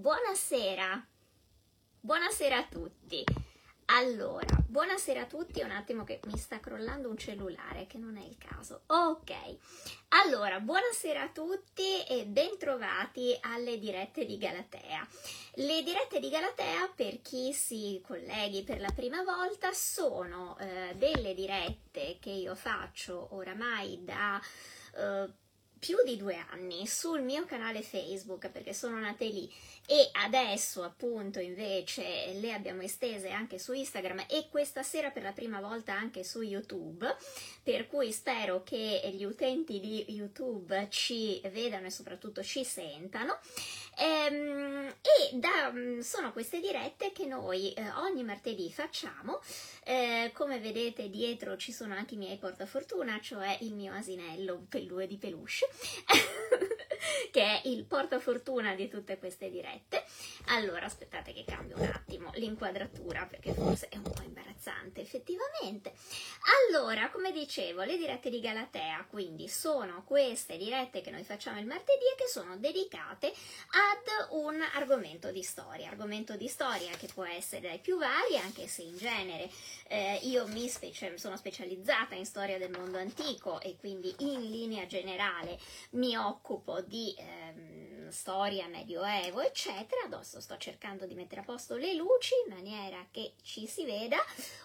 Buonasera, buonasera a tutti. Allora, buonasera a tutti, un attimo che mi sta crollando un cellulare, che non è il caso. Ok, allora, buonasera a tutti e bentrovati alle dirette di Galatea. Le dirette di Galatea, per chi si colleghi per la prima volta, sono eh, delle dirette che io faccio oramai da... Eh, più di due anni sul mio canale Facebook perché sono nate lì e adesso appunto invece le abbiamo estese anche su Instagram e questa sera per la prima volta anche su YouTube. Per cui spero che gli utenti di YouTube ci vedano e soprattutto ci sentano ehm, e da, sono queste dirette che noi eh, ogni martedì facciamo. Eh, come vedete dietro ci sono anche i miei portafortuna cioè il mio asinello pellue di peluche che è il portafortuna di tutte queste dirette. Allora, aspettate che cambio un attimo l'inquadratura perché forse è un po' imbarazzante effettivamente. Allora, come dicevo, le dirette di Galatea, quindi sono queste dirette che noi facciamo il martedì e che sono dedicate ad un argomento di storia, argomento di storia che può essere dai più vari, anche se in genere eh, io mi specie, sono specializzata in storia del mondo antico e quindi in linea generale mi occupo di ehm, storia, medioevo, eccetera. Adesso sto cercando di mettere a posto le luci in maniera che ci si veda.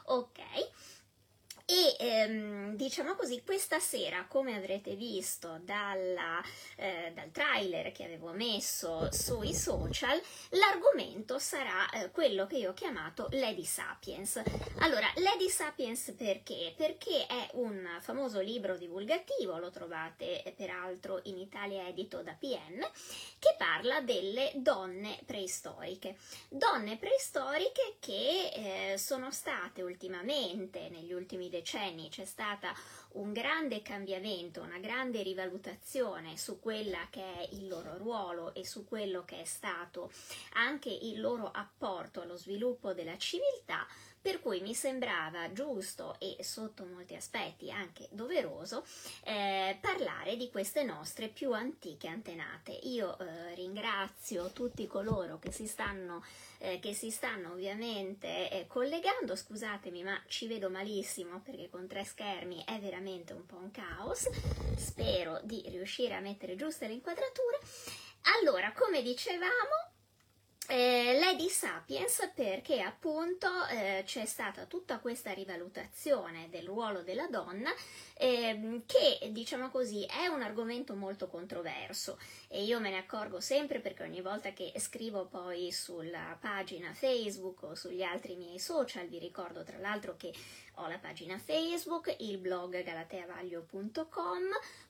Ok. E ehm, diciamo così, questa sera, come avrete visto dalla, eh, dal trailer che avevo messo sui social, l'argomento sarà eh, quello che io ho chiamato Lady Sapiens. Allora, Lady Sapiens perché? Perché è un famoso libro divulgativo, lo trovate eh, peraltro in Italia edito da PN, che parla delle donne preistoriche. Donne preistoriche che eh, sono state ultimamente, negli ultimi decenni, c'è stata un grande cambiamento, una grande rivalutazione su quella che è il loro ruolo e su quello che è stato anche il loro apporto allo sviluppo della civiltà, per cui mi sembrava giusto e sotto molti aspetti anche doveroso eh, parlare di queste nostre più antiche antenate. Io eh, ringrazio tutti coloro che si stanno, eh, che si stanno ovviamente eh, collegando, scusatemi ma ci vedo malissimo perché con tre schermi è veramente un po' un caos, spero di riuscire a mettere giuste le inquadrature. Allora, come dicevamo, eh, Lady Sapiens perché appunto eh, c'è stata tutta questa rivalutazione del ruolo della donna eh, che diciamo così è un argomento molto controverso. E io me ne accorgo sempre perché ogni volta che scrivo poi sulla pagina Facebook o sugli altri miei social vi ricordo tra l'altro che ho la pagina Facebook, il blog galateavaglio.com,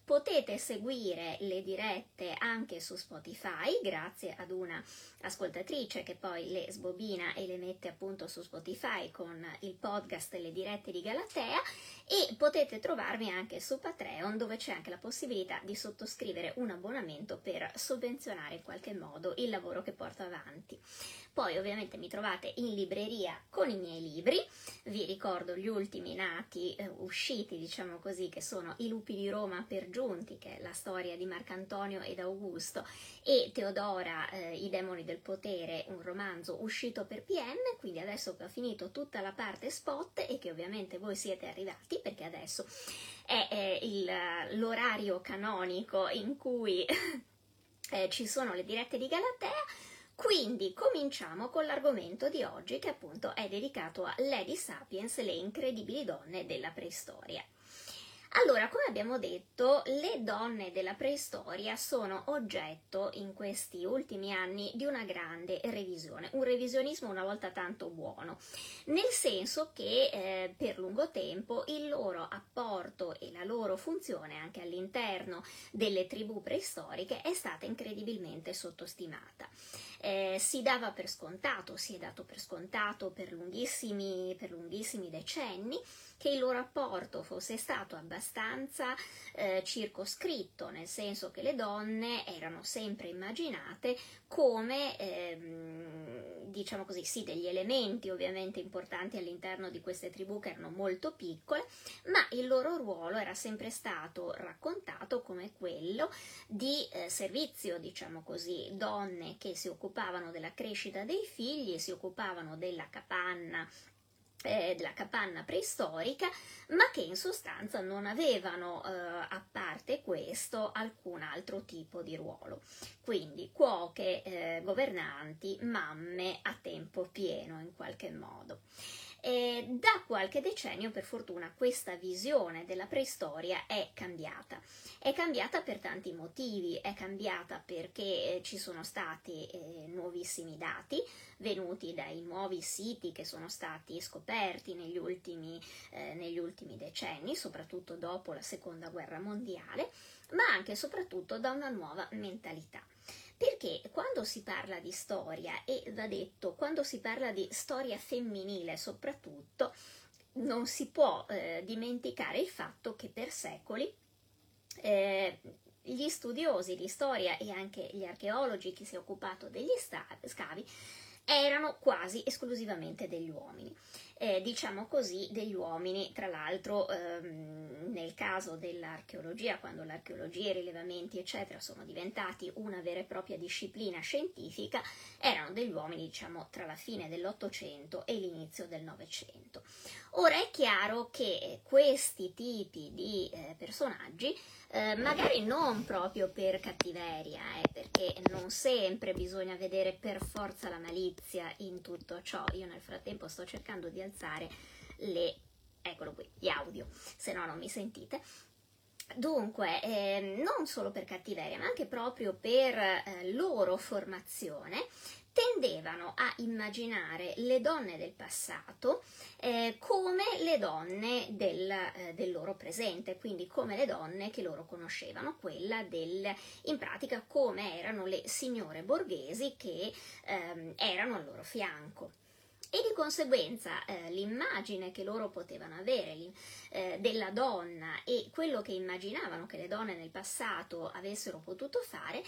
potete seguire le dirette anche su Spotify grazie ad una ascoltatrice che poi le sbobina e le mette appunto su Spotify con il podcast Le dirette di Galatea e potete trovarmi anche su Patreon dove c'è anche la possibilità di sottoscrivere un abbonamento per sovvenzionare in qualche modo il lavoro che porto avanti. Poi ovviamente mi trovate in libreria con i miei libri, vi ricordo gli ultimi nati, eh, usciti diciamo così, che sono I lupi di Roma per giunti, che è la storia di Marcantonio ed Augusto, e Teodora, eh, I demoni del potere, un romanzo uscito per PM, quindi adesso che ho finito tutta la parte spot e che ovviamente voi siete arrivati perché adesso è, è il, l'orario canonico in cui eh, ci sono le dirette di Galatea, quindi cominciamo con l'argomento di oggi che appunto è dedicato a Lady Sapiens, le incredibili donne della preistoria. Allora, come abbiamo detto, le donne della preistoria sono oggetto in questi ultimi anni di una grande revisione, un revisionismo una volta tanto buono, nel senso che eh, per lungo tempo il loro apporto e la loro funzione anche all'interno delle tribù preistoriche è stata incredibilmente sottostimata. Eh, si dava per scontato, si è dato per scontato per lunghissimi, per lunghissimi decenni che il loro apporto fosse stato abbastanza eh, circoscritto, nel senso che le donne erano sempre immaginate come, ehm, diciamo così, sì, degli elementi ovviamente importanti all'interno di queste tribù che erano molto piccole, ma il loro ruolo era sempre stato raccontato come quello di eh, servizio, diciamo così, donne che si occupavano della crescita dei figli, si occupavano della capanna eh, della capanna preistorica, ma che in sostanza non avevano, eh, a parte questo, alcun altro tipo di ruolo. Quindi cuoche, eh, governanti, mamme a tempo pieno in qualche modo. E da qualche decennio, per fortuna, questa visione della preistoria è cambiata. È cambiata per tanti motivi, è cambiata perché eh, ci sono stati eh, nuovissimi dati venuti dai nuovi siti che sono stati scoperti negli ultimi, eh, negli ultimi decenni, soprattutto dopo la seconda guerra mondiale, ma anche e soprattutto da una nuova mentalità. Perché quando si parla di storia, e va detto, quando si parla di storia femminile soprattutto, non si può eh, dimenticare il fatto che per secoli eh, gli studiosi di storia e anche gli archeologi che si è occupato degli scavi erano quasi esclusivamente degli uomini eh, diciamo così, degli uomini. Tra l'altro, ehm, nel caso dell'archeologia, quando l'archeologia, i rilevamenti, eccetera, sono diventati una vera e propria disciplina scientifica, erano degli uomini, diciamo, tra la fine dell'Ottocento e l'inizio del Novecento. Ora è chiaro che questi tipi di eh, personaggi eh, magari non proprio per cattiveria, eh, perché non sempre bisogna vedere per forza la malizia in tutto ciò. Io nel frattempo sto cercando di alzare le, eccolo qui, gli audio, se no non mi sentite. Dunque, eh, non solo per cattiveria, ma anche proprio per eh, loro formazione, tendevano a immaginare le donne del passato eh, come le donne del, eh, del, loro presente, quindi come le donne che loro conoscevano, quella del, in pratica come erano le signore borghesi che ehm, erano al loro fianco e di conseguenza eh, l'immagine che loro potevano avere eh, della donna e quello che immaginavano che le donne nel passato avessero potuto fare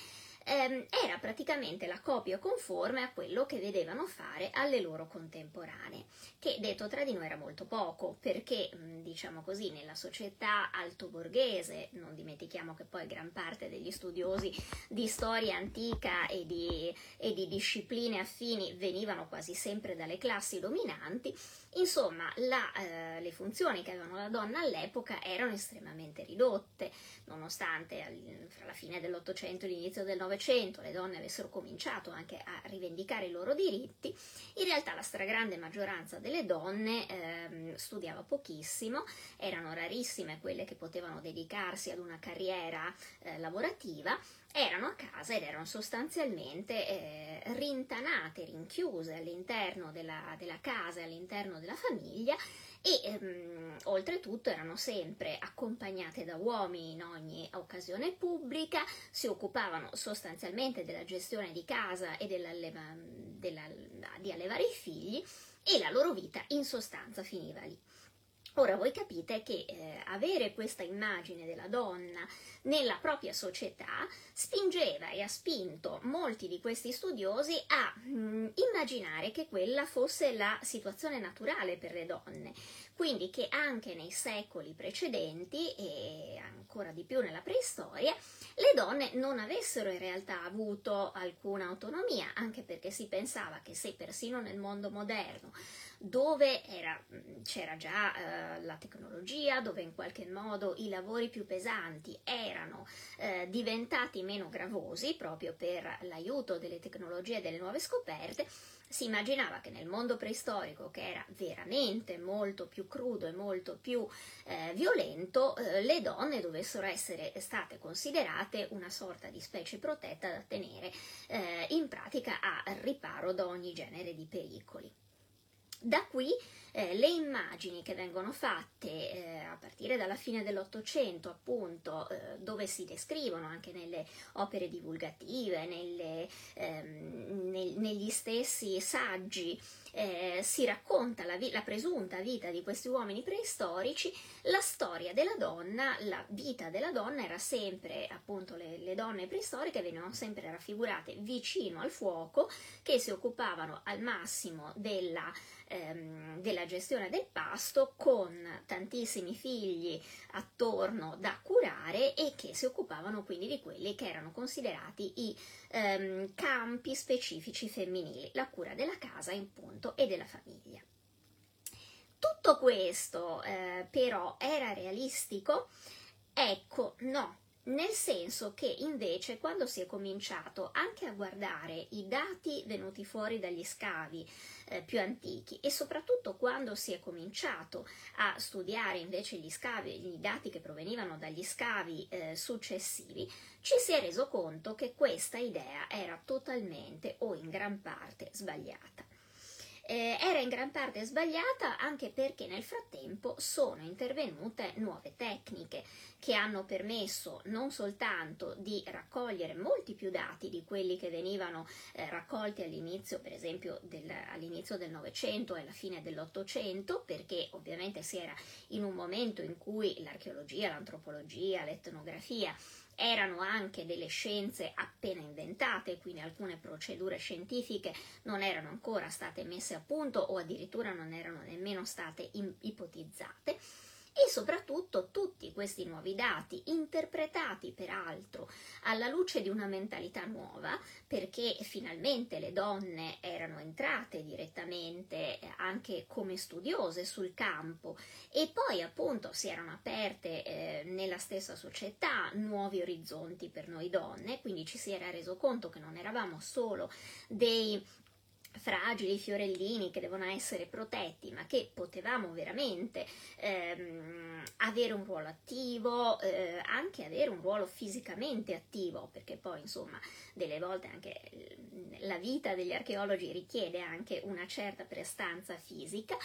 ehm, era praticamente la copia conforme a quello che vedevano fare alle loro contemporanee, che detto tra di noi era molto poco, perché diciamo così nella società altoborghese, non dimentichiamo che poi gran parte degli studiosi di storia antica e di, e di discipline affini venivano quasi sempre dalle classi dominanti, Insomma, la, eh, le funzioni che avevano la donna all'epoca erano estremamente ridotte, nonostante fra la fine dell'Ottocento e l'inizio del Novecento le donne avessero cominciato anche a rivendicare i loro diritti, in realtà la stragrande maggioranza delle donne eh, studiava pochissimo, erano rarissime quelle che potevano dedicarsi ad una carriera eh, lavorativa erano a casa ed erano sostanzialmente eh, rintanate, rinchiuse all'interno della, della casa, all'interno della famiglia e ehm, oltretutto erano sempre accompagnate da uomini in ogni occasione pubblica, si occupavano sostanzialmente della gestione di casa e della, di allevare i figli e la loro vita in sostanza finiva lì. Ora voi capite che eh, avere questa immagine della donna nella propria società spingeva e ha spinto molti di questi studiosi a mh, mm, immaginare che quella fosse la situazione naturale per le donne, quindi che anche nei secoli precedenti e ancora di più nella preistoria le donne non avessero in realtà avuto alcuna autonomia, anche perché si pensava che se persino nel mondo moderno dove era, c'era già eh, la tecnologia, dove in qualche modo i lavori più pesanti erano eh, diventati meno gravosi proprio per l'aiuto delle tecnologie e delle nuove scoperte, si immaginava che nel mondo preistorico, che era veramente molto più crudo e molto più eh, violento, eh, le donne dovessero essere state considerate una sorta di specie protetta da tenere eh, in pratica a riparo da ogni genere di pericoli. Da qui eh, le immagini che vengono fatte eh, a partire dalla fine dell'Ottocento, appunto, eh, dove si descrivono anche nelle opere divulgative, nelle, ehm, nel, negli stessi saggi, eh, si racconta la, vi- la, presunta vita di questi uomini preistorici, la storia della donna, la vita della donna era sempre, appunto, le, le donne preistoriche venivano sempre raffigurate vicino al fuoco, che si occupavano al massimo della ehm, della gestione del pasto con tantissimi figli attorno da curare e che si occupavano quindi di quelli che erano considerati i ehm, campi specifici femminili, la cura della casa in punto e della famiglia. Tutto questo eh, però era realistico? Ecco, no, nel senso che invece quando si è cominciato anche a guardare i dati venuti fuori dagli scavi eh, più antichi e soprattutto quando si è cominciato a studiare invece gli scavi, i dati che provenivano dagli scavi eh, successivi, ci si è reso conto che questa idea era totalmente o in gran parte sbagliata eh, era in gran parte sbagliata anche perché nel frattempo sono intervenute nuove tecniche che hanno permesso non soltanto di raccogliere molti più dati di quelli che venivano eh, raccolti all'inizio, per esempio del, all'inizio del Novecento e alla fine dell'Ottocento, perché ovviamente si era in un momento in cui l'archeologia, l'antropologia, l'etnografia erano anche delle scienze appena inventate, quindi alcune procedure scientifiche non erano ancora state messe a punto o addirittura non erano nemmeno state ipotizzate e soprattutto tutti questi nuovi dati, interpretati peraltro alla luce di una mentalità nuova, perché finalmente le donne erano entrate direttamente eh, anche come studiose sul campo e poi appunto si erano aperte eh, nella stessa società nuovi orizzonti per noi donne, quindi ci si era reso conto che non eravamo solo dei fragili fiorellini che devono essere protetti, ma che potevamo veramente ehm, avere un ruolo attivo, eh, anche avere un ruolo fisicamente attivo, perché poi insomma delle volte anche la vita degli archeologi richiede anche una certa prestanza fisica.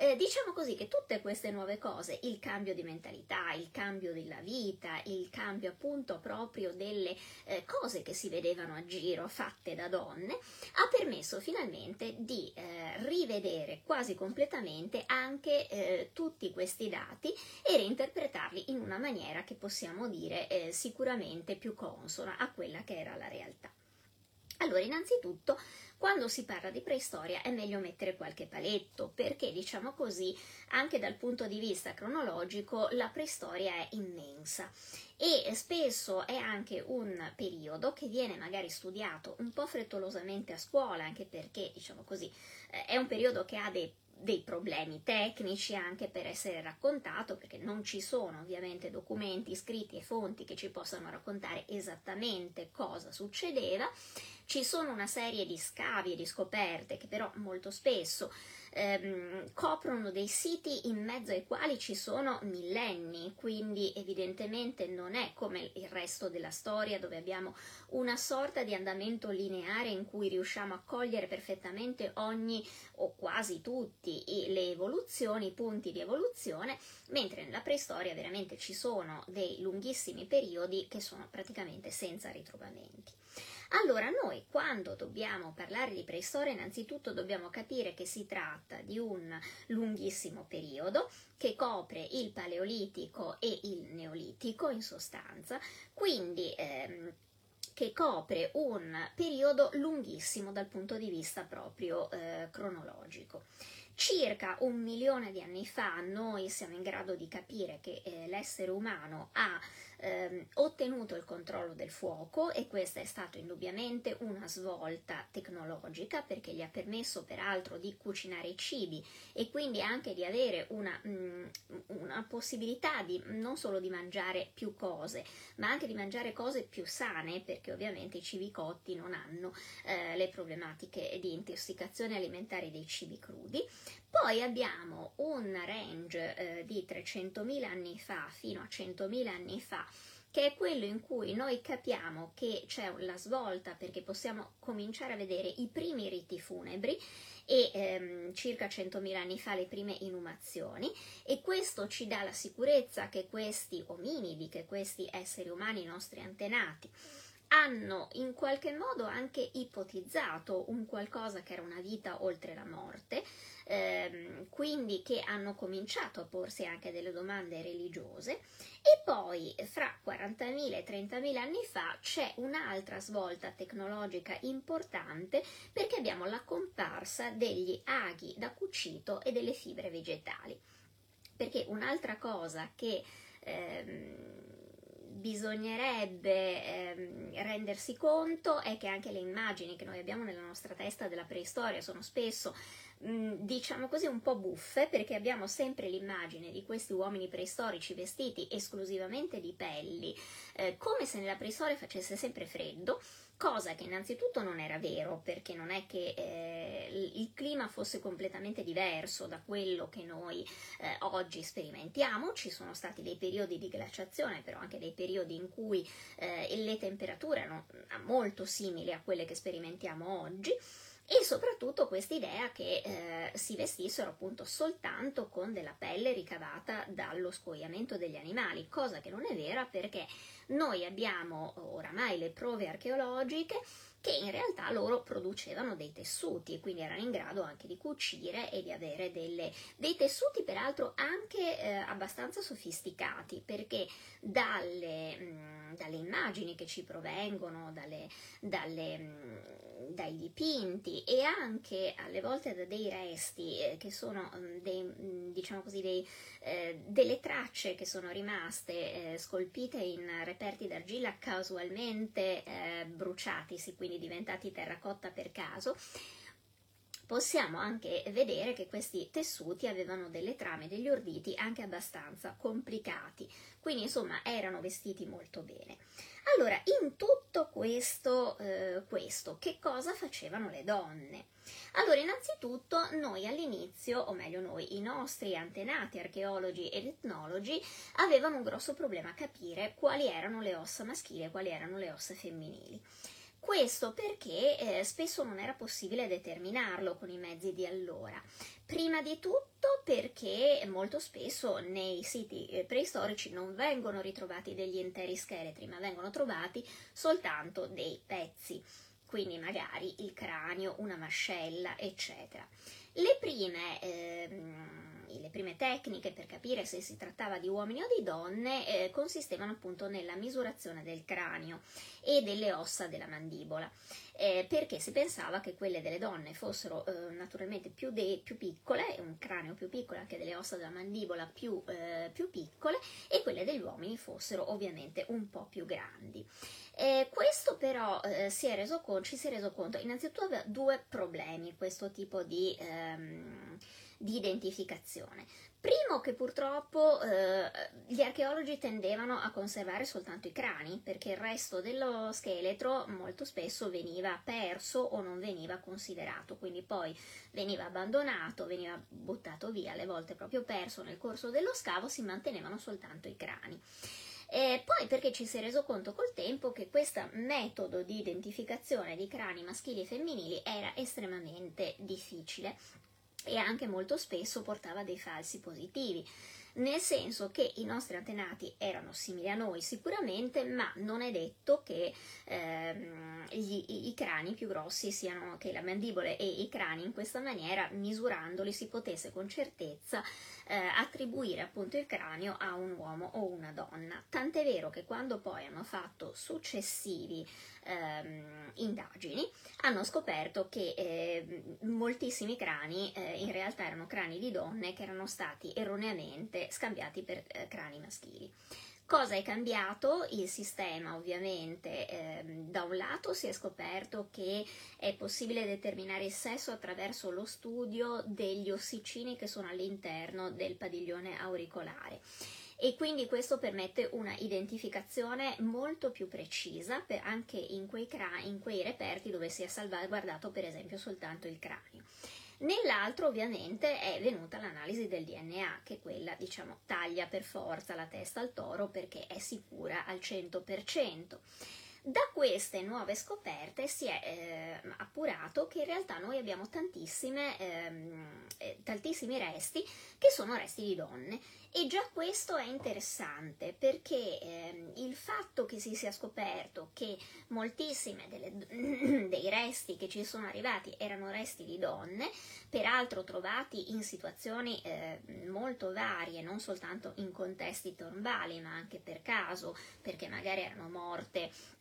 Eh, diciamo così che tutte queste nuove cose, il cambio di mentalità, il cambio della vita, il cambio appunto proprio delle eh, cose che si vedevano a giro fatte da donne, ha permesso finalmente di eh, rivedere quasi completamente anche eh, tutti questi dati e reinterpretarli in una maniera che possiamo dire eh, sicuramente più consona a quella che era la realtà. Allora, innanzitutto quando si parla di preistoria è meglio mettere qualche paletto, perché diciamo così, anche dal punto di vista cronologico, la preistoria è immensa e spesso è anche un periodo che viene magari studiato un po' frettolosamente a scuola, anche perché, diciamo così, eh, è un periodo che ha dei dei problemi tecnici anche per essere raccontato, perché non ci sono ovviamente documenti scritti e fonti che ci possano raccontare esattamente cosa succedeva. Ci sono una serie di scavi e di scoperte che però molto spesso ehm, coprono dei siti in mezzo ai quali ci sono millenni, quindi evidentemente non è come il resto della storia dove abbiamo una sorta di andamento lineare in cui riusciamo a cogliere perfettamente ogni o quasi tutti le evoluzioni, i punti di evoluzione, mentre nella preistoria veramente ci sono dei lunghissimi periodi che sono praticamente senza ritrovamenti. Allora, noi quando dobbiamo parlare di preistoria, innanzitutto dobbiamo capire che si tratta di un lunghissimo periodo che copre il paleolitico e il neolitico in sostanza, quindi ehm, che copre un periodo lunghissimo dal punto di vista proprio eh, cronologico. Circa un milione di anni fa noi siamo in grado di capire che eh, l'essere umano ha ehm, ottenuto il controllo del fuoco e questa è stata indubbiamente una svolta tecnologica perché gli ha permesso peraltro di cucinare i cibi e quindi anche di avere una, mh, mm, una possibilità di non solo di mangiare più cose ma anche di mangiare cose più sane perché ovviamente i cibi cotti non hanno eh, le problematiche di intossicazione alimentare dei cibi crudi poi abbiamo un range eh, di 300.000 anni fa fino a 100.000 anni fa che è quello in cui noi capiamo che c'è la svolta perché possiamo cominciare a vedere i primi riti funebri e ehm, circa 100.000 anni fa le prime inumazioni. E questo ci dà la sicurezza che questi ominidi, che questi esseri umani, i nostri antenati, hanno in qualche modo anche ipotizzato un qualcosa che era una vita oltre la morte, ehm, quindi che hanno cominciato a porsi anche delle domande religiose e poi fra 40.000 e 30.000 anni fa c'è un'altra svolta tecnologica importante perché abbiamo la comparsa degli aghi da cucito e delle fibre vegetali. Perché un'altra cosa che ehm, bisognerebbe ehm, rendersi conto è che anche le immagini che noi abbiamo nella nostra testa della preistoria sono spesso mm, diciamo così un po' buffe perché abbiamo sempre l'immagine di questi uomini preistorici vestiti esclusivamente di pelli eh, come se nella preistoria facesse sempre freddo cosa che innanzitutto non era vero perché non è che eh, il clima fosse completamente diverso da quello che noi eh, oggi sperimentiamo, ci sono stati dei periodi di glaciazione, però anche dei periodi in cui eh, le temperature erano molto simili a quelle che sperimentiamo oggi e soprattutto questa idea che eh, si vestissero appunto soltanto con della pelle ricavata dallo scoiamento degli animali, cosa che non è vera perché noi abbiamo oramai le prove archeologiche che in realtà loro producevano dei tessuti e quindi erano in grado anche di cucire e di avere delle, dei tessuti peraltro anche eh, abbastanza sofisticati perché dalle, mh, mm, dalle, immagini che ci provengono, dalle, dalle, mh, mm, dai dipinti e anche alle volte da dei resti eh, che sono mm, dei, diciamo così, dei, eh, delle tracce che sono rimaste eh, scolpite in reperti d'argilla casualmente eh, bruciatisi, quindi diventati terracotta per caso, possiamo anche vedere che questi tessuti avevano delle trame, degli orditi anche abbastanza complicati, quindi insomma erano vestiti molto bene. Allora, in tutto questo, eh, questo, che cosa facevano le donne? Allora, innanzitutto, noi all'inizio, o meglio noi, i nostri antenati archeologi ed etnologi, avevano un grosso problema a capire quali erano le ossa maschili e quali erano le ossa femminili. Questo perché eh, spesso non era possibile determinarlo con i mezzi di allora. Prima di tutto perché molto spesso nei siti eh, preistorici non vengono ritrovati degli interi scheletri, ma vengono trovati soltanto dei pezzi, quindi magari il cranio, una mascella, eccetera. Le prime ehm, le prime tecniche per capire se si trattava di uomini o di donne eh, consistevano appunto nella misurazione del cranio e delle ossa della mandibola. Eh, perché si pensava che quelle delle donne fossero eh, naturalmente più, de- più, piccole, un cranio più piccolo, anche delle ossa della mandibola più, eh, più piccole, e quelle degli uomini fossero ovviamente un po' più grandi. Eh, questo però eh, si conto, ci si è reso conto, innanzitutto aveva due problemi questo tipo di... Ehm, di identificazione. Primo che purtroppo eh, gli archeologi tendevano a conservare soltanto i crani perché il resto dello scheletro molto spesso veniva perso o non veniva considerato, quindi poi veniva abbandonato, veniva buttato via, alle volte proprio perso nel corso dello scavo, si mantenevano soltanto i crani. E poi perché ci si è reso conto col tempo che questo metodo di identificazione di crani maschili e femminili era estremamente difficile e anche molto spesso portava dei falsi positivi, nel senso che i nostri antenati erano simili a noi sicuramente, ma non è detto che ehm, gli, i, i, crani più grossi siano, che le mandibole e i crani in questa maniera, misurandoli, si potesse con certezza eh, attribuire appunto il cranio a un uomo o una donna. Tant'è vero che quando poi hanno fatto successivi ehm, indagini hanno scoperto che eh, moltissimi crani eh, in realtà erano crani di donne che erano stati erroneamente scambiati per eh, crani maschili. Cosa è cambiato? Il sistema ovviamente eh, da un lato si è scoperto che è possibile determinare il sesso attraverso lo studio degli ossicini che sono all'interno del padiglione auricolare e quindi questo permette una identificazione molto più precisa anche in quei, cra- in quei reperti dove si è salvaguardato per esempio soltanto il cranio. Nell'altro ovviamente è venuta l'analisi del DNA, che quella diciamo taglia per forza la testa al toro perché è sicura al 100%. Da queste nuove scoperte si è eh, appurato che in realtà noi abbiamo ehm, eh, tantissimi resti che sono resti di donne. E già questo è interessante perché eh, il fatto che si sia scoperto che moltissime delle, dei resti che ci sono arrivati erano resti di donne, peraltro trovati in situazioni eh, molto varie, non soltanto in contesti tombali, ma anche per caso, perché magari erano morte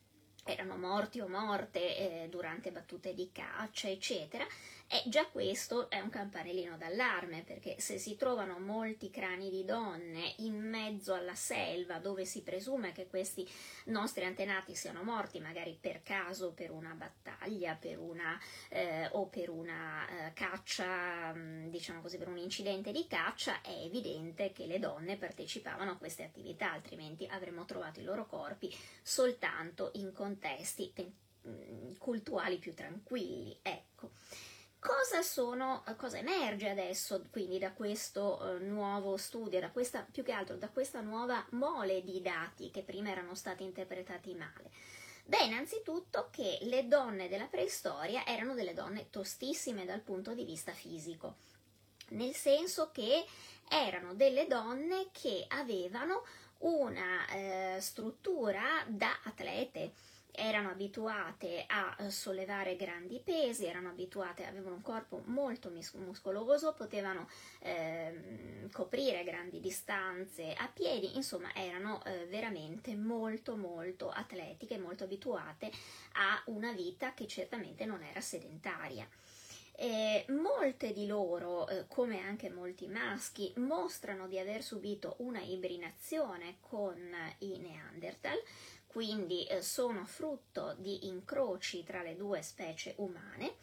erano morti o morte eh, durante battute di caccia, eccetera, e già questo è un campanellino d'allarme, perché se si trovano molti crani di donne in mezzo alla selva, dove si presume che questi nostri antenati siano morti, magari per caso, per una battaglia, per una, eh, o per una eh, caccia, mm, diciamo così, per un incidente di caccia, è evidente che le donne partecipavano a queste attività, altrimenti avremmo trovato i loro corpi soltanto in contesti mm, cultuali più tranquilli. Ecco. Cosa, sono, cosa emerge adesso quindi da questo uh, nuovo studio, da questa, più che altro da questa nuova mole di dati che prima erano stati interpretati male? Beh, innanzitutto che le donne della preistoria erano delle donne tostissime dal punto di vista fisico, nel senso che erano delle donne che avevano una eh, struttura da atlete, erano abituate a eh, sollevare grandi pesi, erano abituate, avevano un corpo molto muscoloso, potevano eh, coprire grandi distanze a piedi, insomma erano eh, veramente molto molto atletiche, molto abituate a una vita che certamente non era sedentaria. Eh, molte di loro, eh, come anche molti maschi, mostrano di aver subito una ibrinazione con i Neanderthal, quindi eh, sono frutto di incroci tra le due specie umane.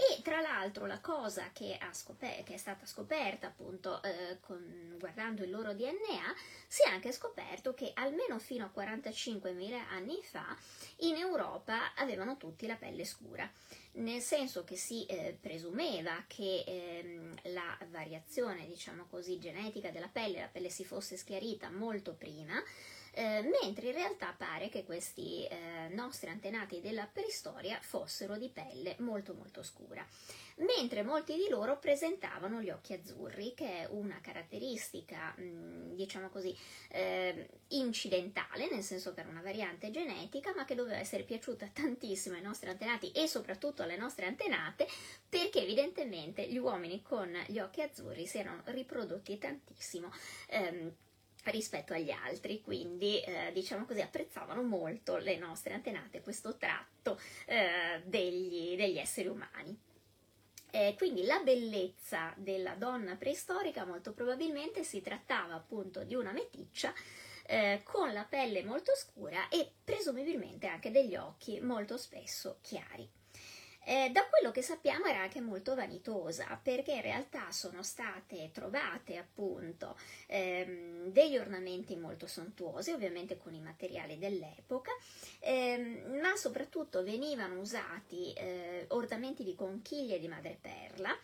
E tra l'altro la cosa che, scoper- che è stata scoperta appunto eh, con, guardando il loro DNA, si è anche scoperto che almeno fino a 45.000 anni fa in Europa avevano tutti la pelle scura, nel senso che si eh, presumeva che ehm, la variazione, diciamo così, genetica della pelle, la pelle si fosse schiarita molto prima, eh, mentre in realtà pare che questi eh, nostri antenati della preistoria fossero di pelle molto molto scura, mentre molti di loro presentavano gli occhi azzurri, che è una caratteristica, mh, mm, diciamo così, eh, incidentale, nel senso che era una variante genetica, ma che doveva essere piaciuta tantissimo ai nostri antenati e soprattutto alle nostre antenate, perché evidentemente gli uomini con gli occhi azzurri si erano riprodotti tantissimo. Ehm, rispetto agli altri, quindi eh, diciamo così apprezzavano molto le nostre antenate questo tratto eh, degli, degli, esseri umani. Eh, quindi la bellezza della donna preistorica molto probabilmente si trattava appunto di una meticcia eh, con la pelle molto scura e presumibilmente anche degli occhi molto spesso chiari. Eh, da quello che sappiamo era anche molto vanitosa perché in realtà sono state trovate appunto ehm, degli ornamenti molto sontuosi, ovviamente con i materiali dell'epoca, ehm, ma soprattutto venivano usati eh, ornamenti di conchiglie di madreperla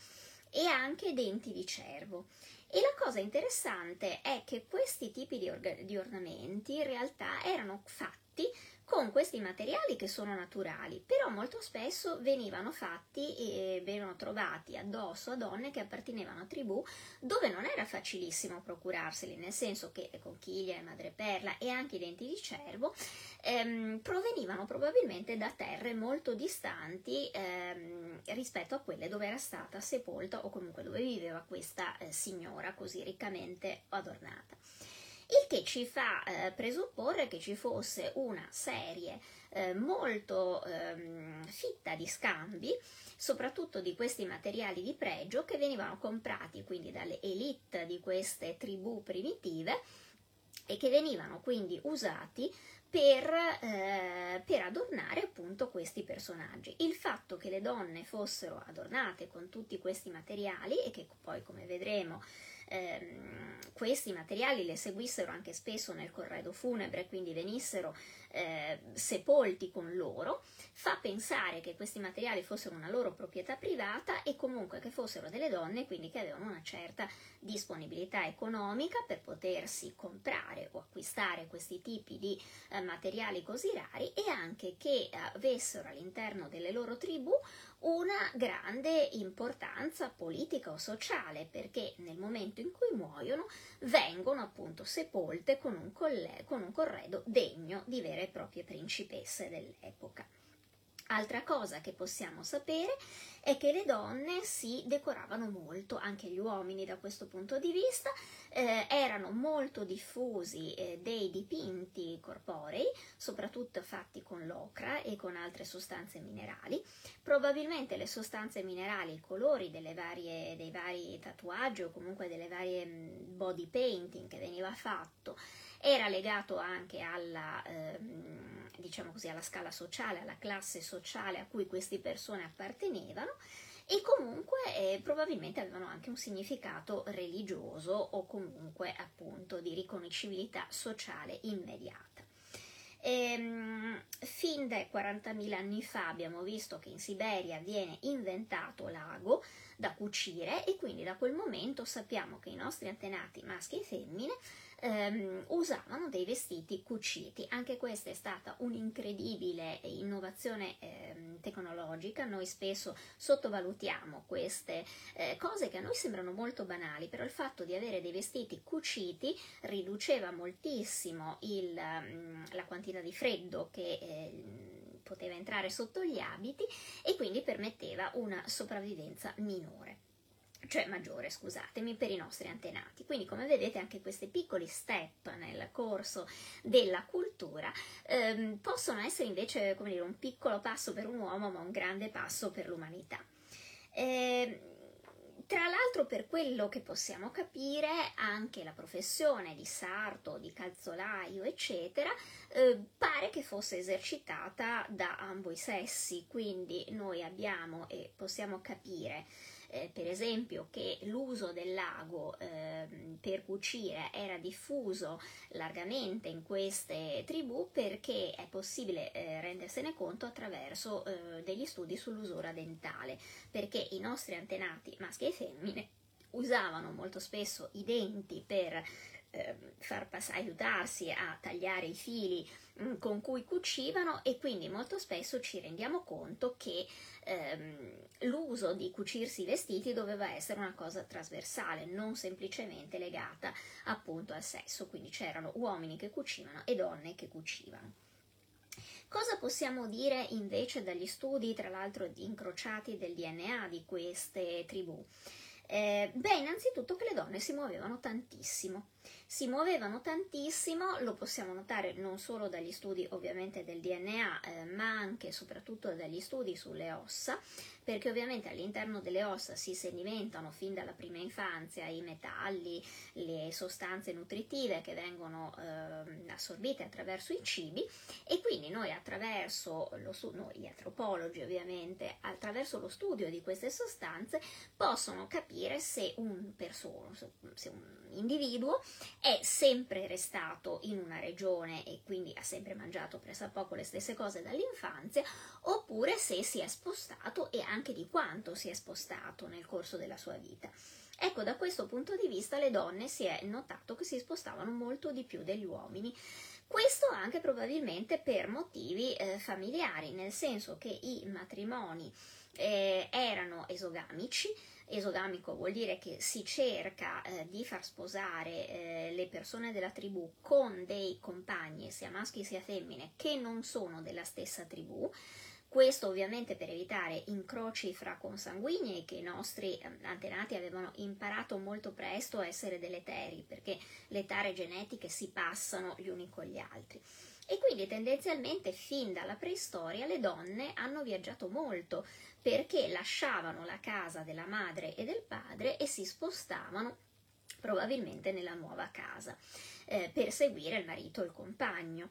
e anche denti di cervo. E la cosa interessante è che questi tipi di, orga- di ornamenti in realtà erano fatti con questi materiali che sono naturali, però molto spesso venivano fatti e venivano trovati addosso a donne che appartenevano a tribù dove non era facilissimo procurarseli, nel senso che conchiglie, madreperla e anche i denti di cervo ehm, provenivano probabilmente da terre molto distanti ehm, rispetto a quelle dove era stata sepolta o comunque dove viveva questa eh, signora così riccamente adornata il che ci fa eh, presupporre che ci fosse una serie eh, molto ehm, fitta di scambi, soprattutto di questi materiali di pregio che venivano comprati quindi dalle elite di queste tribù primitive e che venivano quindi usati per, eh, per, adornare appunto questi personaggi. Il fatto che le donne fossero adornate con tutti questi materiali e che poi come vedremo ehm, questi materiali le seguissero anche spesso nel corredo funebre, quindi venissero eh, sepolti con loro, fa pensare che questi materiali fossero una loro proprietà privata e comunque che fossero delle donne, quindi che avevano una certa disponibilità economica per potersi comprare o acquistare questi tipi di eh, materiali così rari e anche che avessero all'interno delle loro tribù una grande importanza politica o sociale perché nel momento in cui muoiono vengono appunto sepolte con un, colle- con un corredo degno di vere e proprie principesse dell'epoca. Altra cosa che possiamo sapere è che le donne si decoravano molto, anche gli uomini da questo punto di vista, eh, erano molto diffusi eh, dei dipinti corporei, soprattutto fatti con l'ocra e con altre sostanze minerali. Probabilmente le sostanze minerali, i colori varie, dei vari tatuaggi o comunque delle varie mm, body painting che veniva fatto era legato anche alla, ehm, diciamo così, alla scala sociale, alla classe sociale a cui queste persone appartenevano e comunque eh, probabilmente avevano anche un significato religioso o comunque appunto di riconoscibilità sociale immediata. Ehm, fin dai 40.000 anni fa abbiamo visto che in Siberia viene inventato l'ago da cucire e quindi da quel momento sappiamo che i nostri antenati maschi e femmine ehm, usavano dei vestiti cuciti. Anche questa è stata un'incredibile innovazione ehm, tecnologica. Noi spesso sottovalutiamo queste eh, cose che a noi sembrano molto banali, però il fatto di avere dei vestiti cuciti riduceva moltissimo il, mm, la quantità di freddo che eh, poteva entrare sotto gli abiti e quindi permetteva una sopravvivenza minore cioè maggiore, scusatemi, per i nostri antenati. Quindi, come vedete, anche questi piccoli step nel corso della cultura ehm, possono essere invece, come dire, un piccolo passo per un uomo, ma un grande passo per l'umanità. Eh, tra l'altro, per quello che possiamo capire, anche la professione di sarto, di calzolaio, eccetera, eh, pare che fosse esercitata da ambo i sessi, quindi noi abbiamo e possiamo capire eh, per esempio che l'uso del lago eh, per cucire era diffuso largamente in queste tribù perché è possibile eh, rendersene conto attraverso eh, degli studi sull'usura dentale, perché i nostri antenati maschi e femmine usavano molto spesso i denti per eh, far pass- aiutarsi a tagliare i fili mh, con cui cucivano e quindi molto spesso ci rendiamo conto che ehm, l'uso di cucirsi i vestiti doveva essere una cosa trasversale, non semplicemente legata appunto al sesso, quindi c'erano uomini che cucivano e donne che cucivano. Cosa possiamo dire invece dagli studi, tra l'altro incrociati del DNA di queste tribù? Eh, beh, innanzitutto che le donne si muovevano tantissimo. Si muovevano tantissimo, lo possiamo notare non solo dagli studi ovviamente del DNA, eh, ma anche e soprattutto dagli studi sulle ossa, perché ovviamente all'interno delle ossa si sedimentano fin dalla prima infanzia i metalli, le sostanze nutritive che vengono eh, assorbite attraverso i cibi e quindi noi attraverso lo, noi gli antropologi ovviamente attraverso lo studio di queste sostanze possono capire se un persona, se un individuo è sempre restato in una regione e quindi ha sempre mangiato pressappoco le stesse cose dall'infanzia oppure se si è spostato e anche di quanto si è spostato nel corso della sua vita. Ecco, da questo punto di vista le donne si è notato che si spostavano molto di più degli uomini. Questo anche probabilmente per motivi eh, familiari, nel senso che i matrimoni eh, erano esogamici, esogamico vuol dire che si cerca eh, di far sposare eh, le persone della tribù con dei compagni, sia maschi sia femmine, che non sono della stessa tribù. Questo ovviamente per evitare incroci fra consanguinei che i nostri ehm, antenati avevano imparato molto presto a essere deleteri, perché le tare genetiche si passano gli uni con gli altri. E quindi tendenzialmente fin dalla preistoria le donne hanno viaggiato molto perché lasciavano la casa della madre e del padre e si spostavano probabilmente nella nuova casa eh, per seguire il marito o il compagno.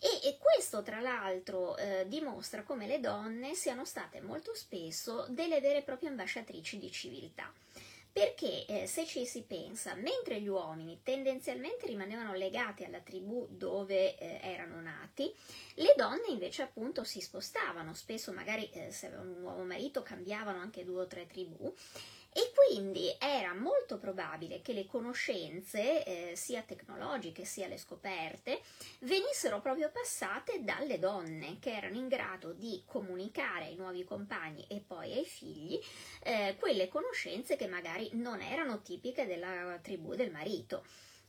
E, e questo, tra l'altro, eh, dimostra come le donne siano state molto spesso delle vere e proprie ambasciatrici di civiltà perché eh, se ci si pensa, mentre gli uomini tendenzialmente rimanevano legati alla tribù dove eh, erano nati, le donne invece appunto si spostavano, spesso magari eh, se avevano un nuovo marito cambiavano anche due o tre tribù e quindi era molto probabile che le conoscenze, eh, sia tecnologiche sia le scoperte, venissero proprio passate dalle donne che erano in grado di comunicare ai nuovi compagni e poi ai figli eh, quelle conoscenze che magari non erano tipiche della tribù del marito.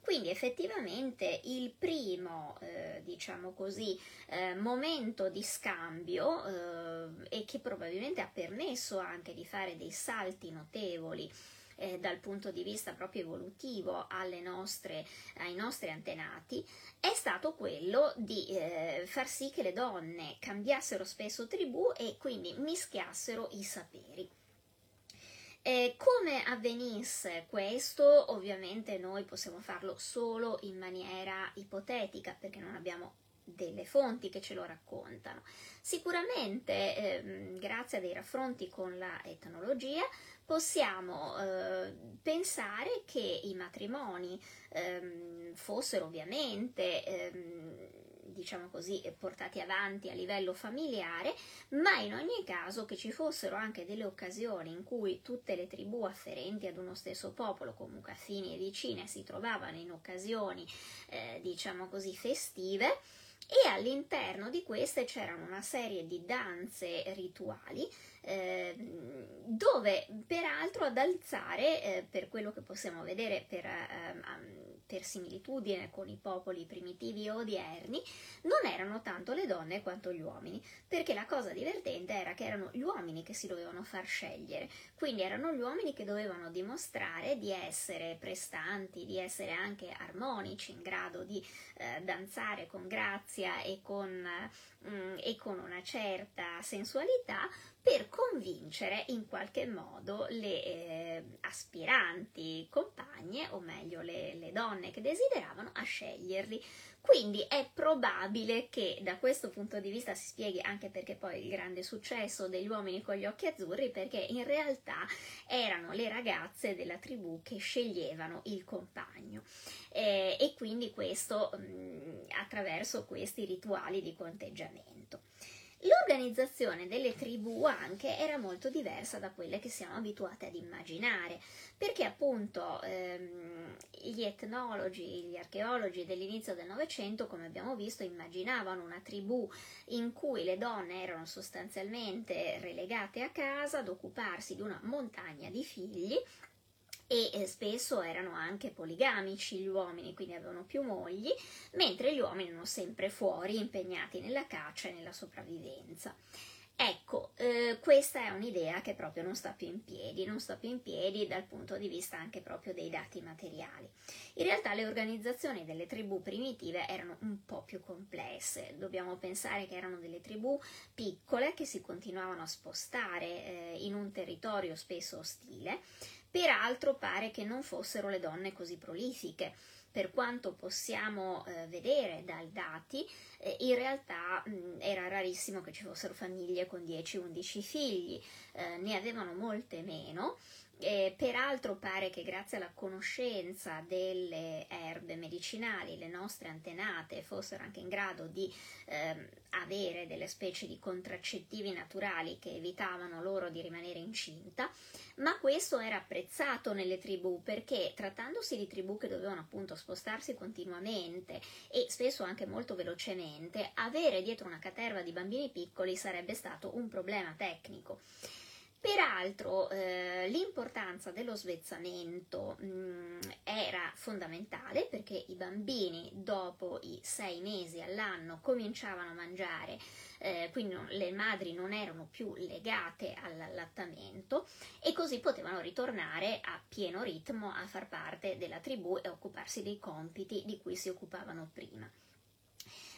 Quindi effettivamente il primo, eh, diciamo così, eh, momento di scambio eh, e che probabilmente ha permesso anche di fare dei salti notevoli eh, dal punto di vista proprio evolutivo nostre, ai nostri antenati è stato quello di eh, far sì che le donne cambiassero spesso tribù e quindi mischiassero i saperi. Eh, come avvenisse questo, ovviamente noi possiamo farlo solo in maniera ipotetica perché non abbiamo delle fonti che ce lo raccontano. Sicuramente, ehm, grazie a dei raffronti con la etnologia, possiamo eh, pensare che i matrimoni ehm, fossero ovviamente ehm, diciamo così, portati avanti a livello familiare, ma in ogni caso che ci fossero anche delle occasioni in cui tutte le tribù afferenti ad uno stesso popolo, comunque affini e vicine, si trovavano in occasioni, eh, diciamo così, festive, e all'interno di queste c'erano una serie di danze rituali eh, dove peraltro ad alzare, eh, per quello che possiamo vedere per, eh, per similitudine con i popoli primitivi odierni, non erano tanto le donne quanto gli uomini, perché la cosa divertente era che erano gli uomini che si dovevano far scegliere, quindi erano gli uomini che dovevano dimostrare di essere prestanti, di essere anche armonici, in grado di eh, danzare con grazia e con, mm, e con una certa sensualità, per convincere in qualche modo le eh, aspiranti compagne, o meglio le, le donne che desideravano, a sceglierli. Quindi è probabile che da questo punto di vista si spieghi anche perché poi il grande successo degli uomini con gli occhi azzurri, perché in realtà erano le ragazze della tribù che sceglievano il compagno. Eh, e quindi questo mh, mm, attraverso questi rituali di conteggiamento. L'organizzazione delle tribù anche era molto diversa da quelle che siamo abituati ad immaginare, perché appunto ehm, gli etnologi, gli archeologi dell'inizio del Novecento, come abbiamo visto, immaginavano una tribù in cui le donne erano sostanzialmente relegate a casa ad occuparsi di una montagna di figli e eh, spesso erano anche poligamici gli uomini, quindi avevano più mogli, mentre gli uomini erano sempre fuori, impegnati nella caccia e nella sopravvivenza. Ecco, eh, questa è un'idea che proprio non sta più in piedi, non sta più in piedi dal punto di vista anche proprio dei dati materiali. In realtà le organizzazioni delle tribù primitive erano un po' più complesse, dobbiamo pensare che erano delle tribù piccole che si continuavano a spostare eh, in un territorio spesso ostile, Peraltro pare che non fossero le donne così prolifiche. Per quanto possiamo eh, vedere dai dati, eh, in realtà mh, era rarissimo che ci fossero famiglie con 10-11 figli, eh, ne avevano molte meno eh, peraltro pare che grazie alla conoscenza delle erbe medicinali le nostre antenate fossero anche in grado di ehm, avere delle specie di contraccettivi naturali che evitavano loro di rimanere incinta, ma questo era apprezzato nelle tribù perché trattandosi di tribù che dovevano appunto spostarsi continuamente e spesso anche molto velocemente, avere dietro una caterva di bambini piccoli sarebbe stato un problema tecnico. Peraltro eh, l'importanza dello svezzamento mh, mm, era fondamentale perché i bambini dopo i sei mesi all'anno cominciavano a mangiare, eh, quindi non, le madri non erano più legate all'allattamento e così potevano ritornare a pieno ritmo a far parte della tribù e occuparsi dei compiti di cui si occupavano prima.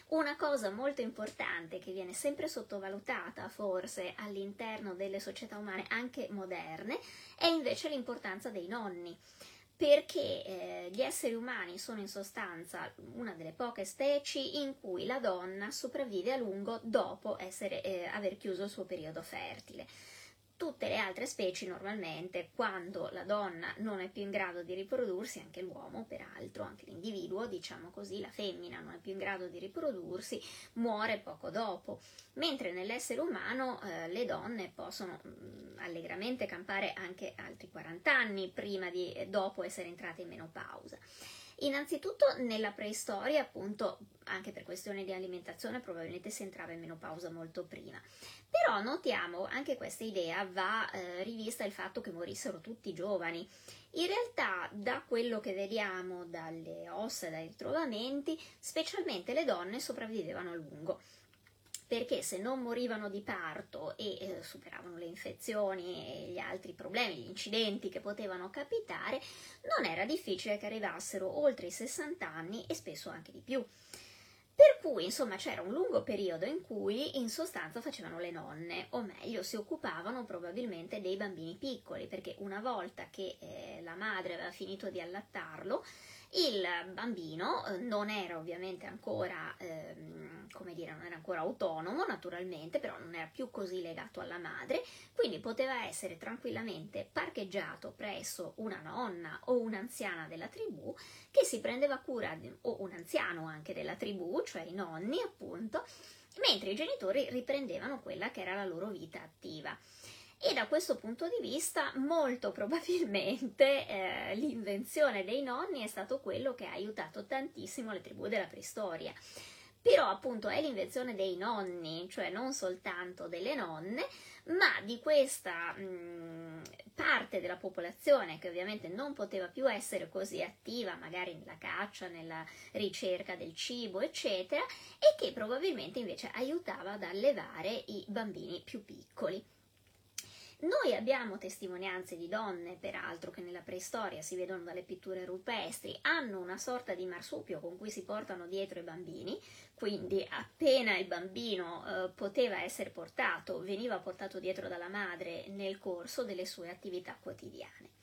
Una cosa molto importante che viene sempre sottovalutata forse all'interno delle società umane anche moderne è invece l'importanza dei nonni. Perché eh, gli esseri umani sono in sostanza una delle poche specie in cui la donna sopravvive a lungo dopo essere, eh, aver chiuso il suo periodo fertile tutte le altre specie normalmente quando la donna non è più in grado di riprodursi, anche l'uomo peraltro, anche l'individuo, diciamo così, la femmina non è più in grado di riprodursi, muore poco dopo, mentre nell'essere umano eh, le donne possono mh, mm, allegramente campare anche altri 40 anni prima di, dopo essere entrate in menopausa. Innanzitutto nella preistoria, appunto, anche per questioni di alimentazione, probabilmente si entrava in menopausa molto prima. Però notiamo, anche questa idea va eh, rivista il fatto che morissero tutti giovani. In realtà, da quello che vediamo dalle ossa e dai ritrovamenti, specialmente le donne sopravvivevano a lungo perché se non morivano di parto e eh, superavano le infezioni e gli altri problemi, gli incidenti che potevano capitare, non era difficile che arrivassero oltre i 60 anni e spesso anche di più. Per cui, insomma, c'era un lungo periodo in cui in sostanza facevano le nonne, o meglio, si occupavano probabilmente dei bambini piccoli, perché una volta che eh, la madre aveva finito di allattarlo, il bambino eh, non era ovviamente ancora, ehm, come dire, non era ancora autonomo naturalmente, però non era più così legato alla madre, quindi poteva essere tranquillamente parcheggiato presso una nonna o un'anziana della tribù che si prendeva cura, o un anziano anche della tribù, cioè i nonni appunto, mentre i genitori riprendevano quella che era la loro vita attiva. E da questo punto di vista, molto probabilmente eh, l'invenzione dei nonni è stato quello che ha aiutato tantissimo le tribù della preistoria. Però appunto è l'invenzione dei nonni, cioè non soltanto delle nonne, ma di questa mh, mm, parte della popolazione che ovviamente non poteva più essere così attiva, magari nella caccia, nella ricerca del cibo, eccetera, e che probabilmente invece aiutava ad allevare i bambini più piccoli. Noi abbiamo testimonianze di donne, peraltro, che nella preistoria si vedono dalle pitture rupestri, hanno una sorta di marsupio con cui si portano dietro i bambini, quindi appena il bambino eh, poteva essere portato, veniva portato dietro dalla madre nel corso delle sue attività quotidiane.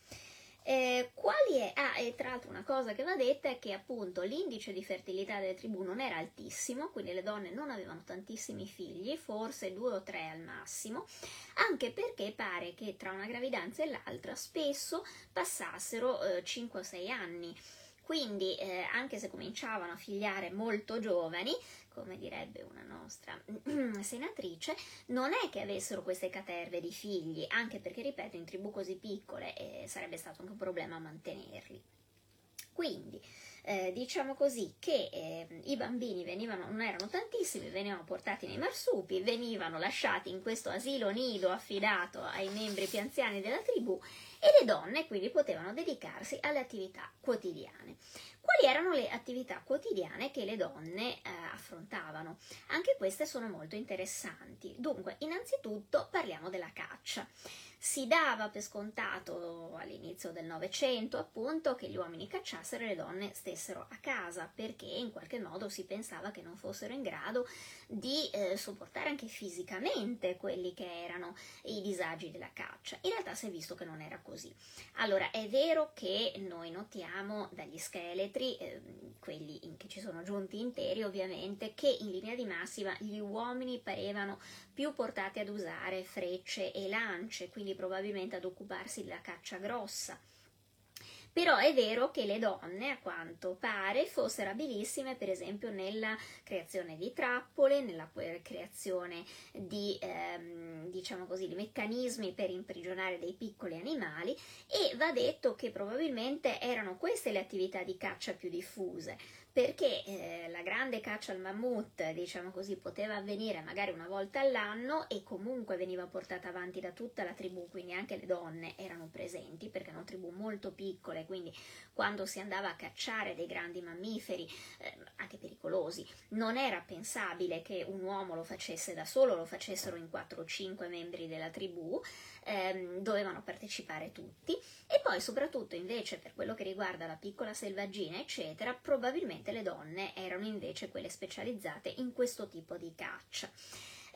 Eh, quali è? Ah, e tra l'altro una cosa che va detta è che appunto l'indice di fertilità delle tribù non era altissimo, quindi le donne non avevano tantissimi figli, forse due o tre al massimo, anche perché pare che tra una gravidanza e l'altra spesso passassero eh, 5 o 6 anni. Quindi, eh, anche se cominciavano a figliare molto giovani, come direbbe una nostra senatrice, non è che avessero queste caterve di figli, anche perché, ripeto, in tribù così piccole eh, sarebbe stato anche un problema mantenerli. Quindi, eh, diciamo così che eh, i bambini venivano, non erano tantissimi, venivano portati nei marsupi, venivano lasciati in questo asilo nido affidato ai membri più anziani della tribù e le donne quindi potevano dedicarsi alle attività quotidiane. Quali erano le attività quotidiane che le donne eh, affrontavano? Anche queste sono molto interessanti. Dunque, innanzitutto parliamo della caccia. Si dava per scontato all'inizio del Novecento appunto che gli uomini cacciassero e le donne stessero a casa perché in qualche modo si pensava che non fossero in grado di eh, sopportare anche fisicamente quelli che erano i disagi della caccia. In realtà si è visto che non era così. Allora è vero che noi notiamo dagli scheletri, eh, quelli che ci sono giunti interi ovviamente, che in linea di massima gli uomini parevano più portati ad usare frecce e lance, quindi probabilmente ad occuparsi della caccia grossa. Però è vero che le donne, a quanto pare, fossero abilissime, per esempio, nella creazione di trappole, nella creazione di, ehm, diciamo così, di meccanismi per imprigionare dei piccoli animali e va detto che probabilmente erano queste le attività di caccia più diffuse perché eh, la grande caccia al mammut, diciamo così, poteva avvenire magari una volta all'anno e comunque veniva portata avanti da tutta la tribù, quindi anche le donne erano presenti perché erano tribù molto piccole, quindi quando si andava a cacciare dei grandi mammiferi, eh, anche pericolosi, non era pensabile che un uomo lo facesse da solo, lo facessero in 4 o 5 membri della tribù, ehm, dovevano partecipare tutti e poi soprattutto invece per quello che riguarda la piccola selvaggina eccetera probabilmente le donne erano invece quelle specializzate in questo tipo di caccia.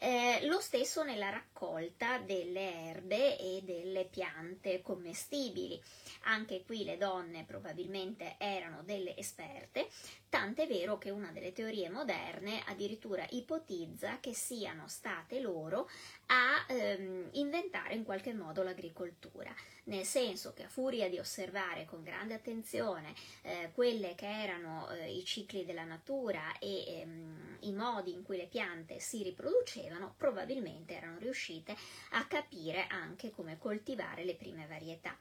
Eh, lo stesso nella raccolta delle erbe e delle piante commestibili. Anche qui le donne probabilmente erano delle esperte tant'è vero che una delle teorie moderne addirittura ipotizza che siano state loro a ehm, inventare in qualche modo l'agricoltura, nel senso che a furia di osservare con grande attenzione eh, quelle che erano eh, i cicli della natura e ehm, i modi in cui le piante si riproducevano, probabilmente erano riuscite a capire anche come coltivare le prime varietà.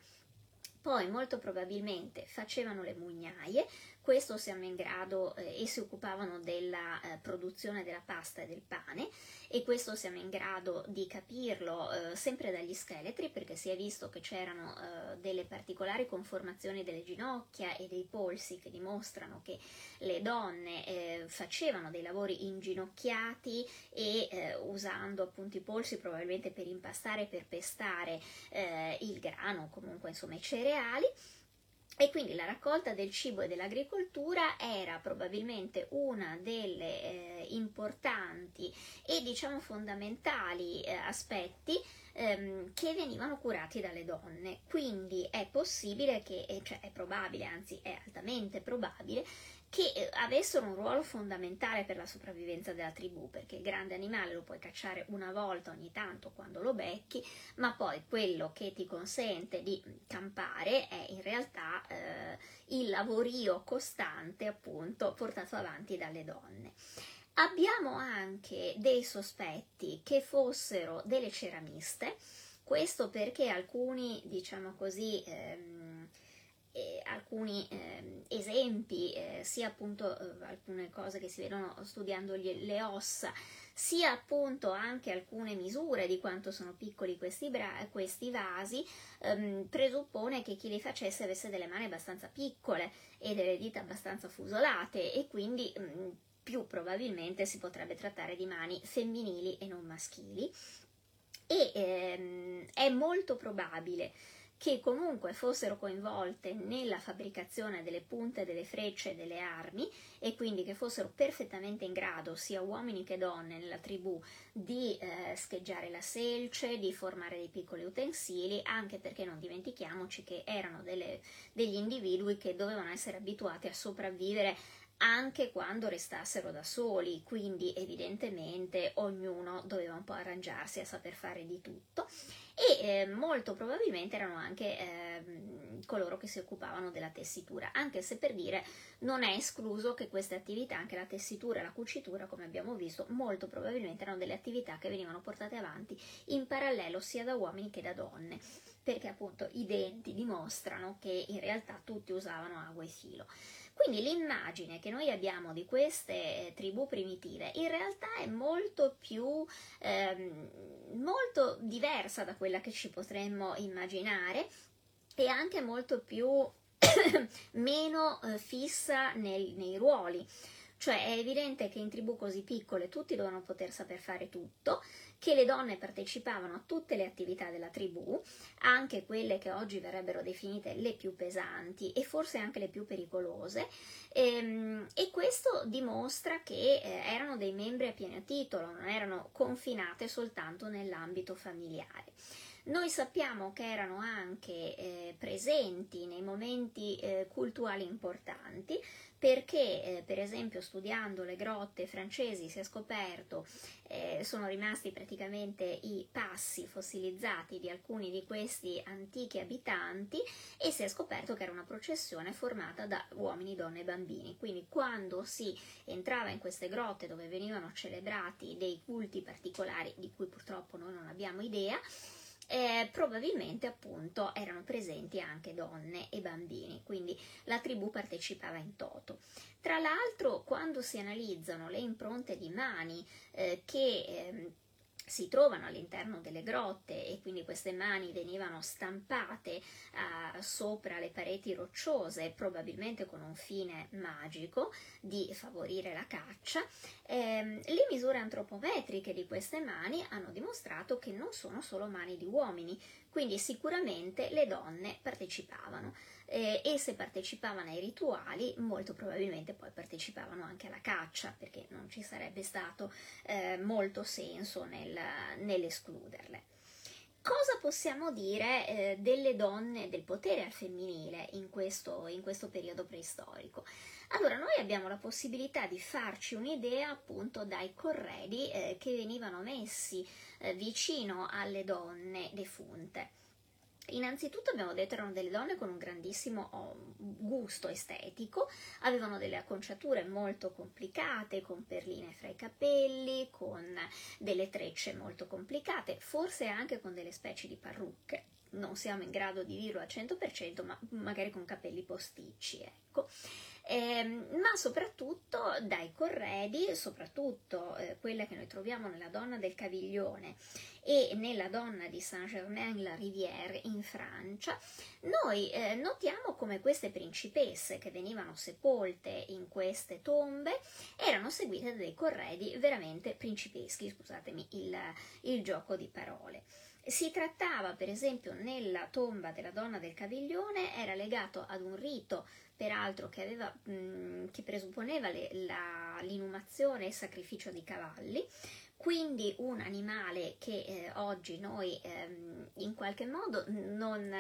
Poi molto probabilmente facevano le mugnaie, questo siamo in grado eh, e si occupavano della eh, produzione della pasta e del pane e questo siamo in grado di capirlo eh, sempre dagli scheletri perché si è visto che c'erano eh, delle particolari conformazioni delle ginocchia e dei polsi che dimostrano che le donne eh, facevano dei lavori inginocchiati e eh, usando appunto i polsi probabilmente per impastare e per pestare il grano, comunque insomma i cereali e quindi la raccolta del cibo e dell'agricoltura era probabilmente una delle eh, importanti e diciamo fondamentali eh, aspetti ehm, che venivano curati dalle donne. Quindi è possibile che, cioè è probabile, anzi è altamente probabile, che eh, avessero un ruolo fondamentale per la sopravvivenza della tribù, perché il grande animale lo puoi cacciare una volta ogni tanto quando lo becchi, ma poi quello che ti consente di campare è in realtà eh, il lavorio costante, appunto, portato avanti dalle donne. Abbiamo anche dei sospetti che fossero delle ceramiste, questo perché alcuni, diciamo così, ehm, eh, alcuni eh, esempi, eh, sia appunto eh, alcune cose che si vedono studiando gli, le ossa, sia appunto anche alcune misure di quanto sono piccoli questi, bra- questi vasi, ehm, presuppone che chi li facesse avesse delle mani abbastanza piccole e delle dita abbastanza fusolate e quindi mh, mm, più probabilmente si potrebbe trattare di mani femminili e non maschili. E ehm, è molto probabile che comunque fossero coinvolte nella fabbricazione delle punte delle frecce e delle armi e quindi che fossero perfettamente in grado, sia uomini che donne nella tribù, di eh, scheggiare la selce, di formare dei piccoli utensili, anche perché non dimentichiamoci che erano delle, degli individui che dovevano essere abituati a sopravvivere anche quando restassero da soli, quindi evidentemente ognuno doveva un po' arrangiarsi a saper fare di tutto e eh, molto probabilmente erano anche eh, coloro che si occupavano della tessitura, anche se per dire non è escluso che queste attività, anche la tessitura e la cucitura, come abbiamo visto, molto probabilmente erano delle attività che venivano portate avanti in parallelo sia da uomini che da donne, perché appunto i denti dimostrano che in realtà tutti usavano agua e filo. Quindi l'immagine che noi abbiamo di queste eh, tribù primitive in realtà è molto più ehm, molto diversa da quella che ci potremmo immaginare e anche molto più meno eh, fissa nel, nei ruoli. Cioè è evidente che in tribù così piccole tutti dovevano poter saper fare tutto, che le donne partecipavano a tutte le attività della tribù, anche quelle che oggi verrebbero definite le più pesanti e forse anche le più pericolose, e, ehm, e questo dimostra che eh, erano dei membri a pieno titolo, non erano confinate soltanto nell'ambito familiare. Noi sappiamo che erano anche eh, presenti nei momenti eh, cultuali importanti, perché eh, per esempio studiando le grotte francesi si è scoperto, eh, sono rimasti praticamente i passi fossilizzati di alcuni di questi antichi abitanti e si è scoperto che era una processione formata da uomini, donne e bambini. Quindi quando si entrava in queste grotte dove venivano celebrati dei culti particolari di cui purtroppo noi non abbiamo idea, eh, probabilmente appunto erano presenti anche donne e bambini, quindi la tribù partecipava in toto. Tra l'altro, quando si analizzano le impronte di mani eh, che eh, si trovano all'interno delle grotte e quindi queste mani venivano stampate uh, sopra le pareti rocciose, probabilmente con un fine magico di favorire la caccia. Eh, le misure antropometriche di queste mani hanno dimostrato che non sono solo mani di uomini, quindi sicuramente le donne partecipavano eh, e se partecipavano ai rituali molto probabilmente poi partecipavano anche alla caccia perché non ci sarebbe stato eh, molto senso nel, nell'escluderle. cosa possiamo dire eh, delle donne, del potere al femminile in questo, in questo periodo preistorico? Allora, noi abbiamo la possibilità di farci un'idea appunto dai corredi eh, che venivano messi eh, vicino alle donne defunte. Innanzitutto abbiamo detto erano delle donne con un grandissimo oh, gusto estetico, avevano delle acconciature molto complicate, con perline fra i capelli, con delle trecce molto complicate, forse anche con delle specie di parrucche. Non siamo in grado di dirlo al 100%, ma magari con capelli posticci, ecco eh, ma soprattutto dai corredi, soprattutto eh, quella che noi troviamo nella donna del Caviglione e nella donna di Saint-Germain-la-Rivière in Francia, noi eh, notiamo come queste principesse che venivano sepolte in queste tombe erano seguite da dei corredi veramente principeschi, scusatemi il, il gioco di parole. Si trattava, per esempio, nella tomba della donna del Caviglione, era legato ad un rito peraltro che, aveva, mh, che presupponeva le, la, l'inumazione e il sacrificio di cavalli, quindi un animale che eh, oggi noi ehm, in qualche modo non,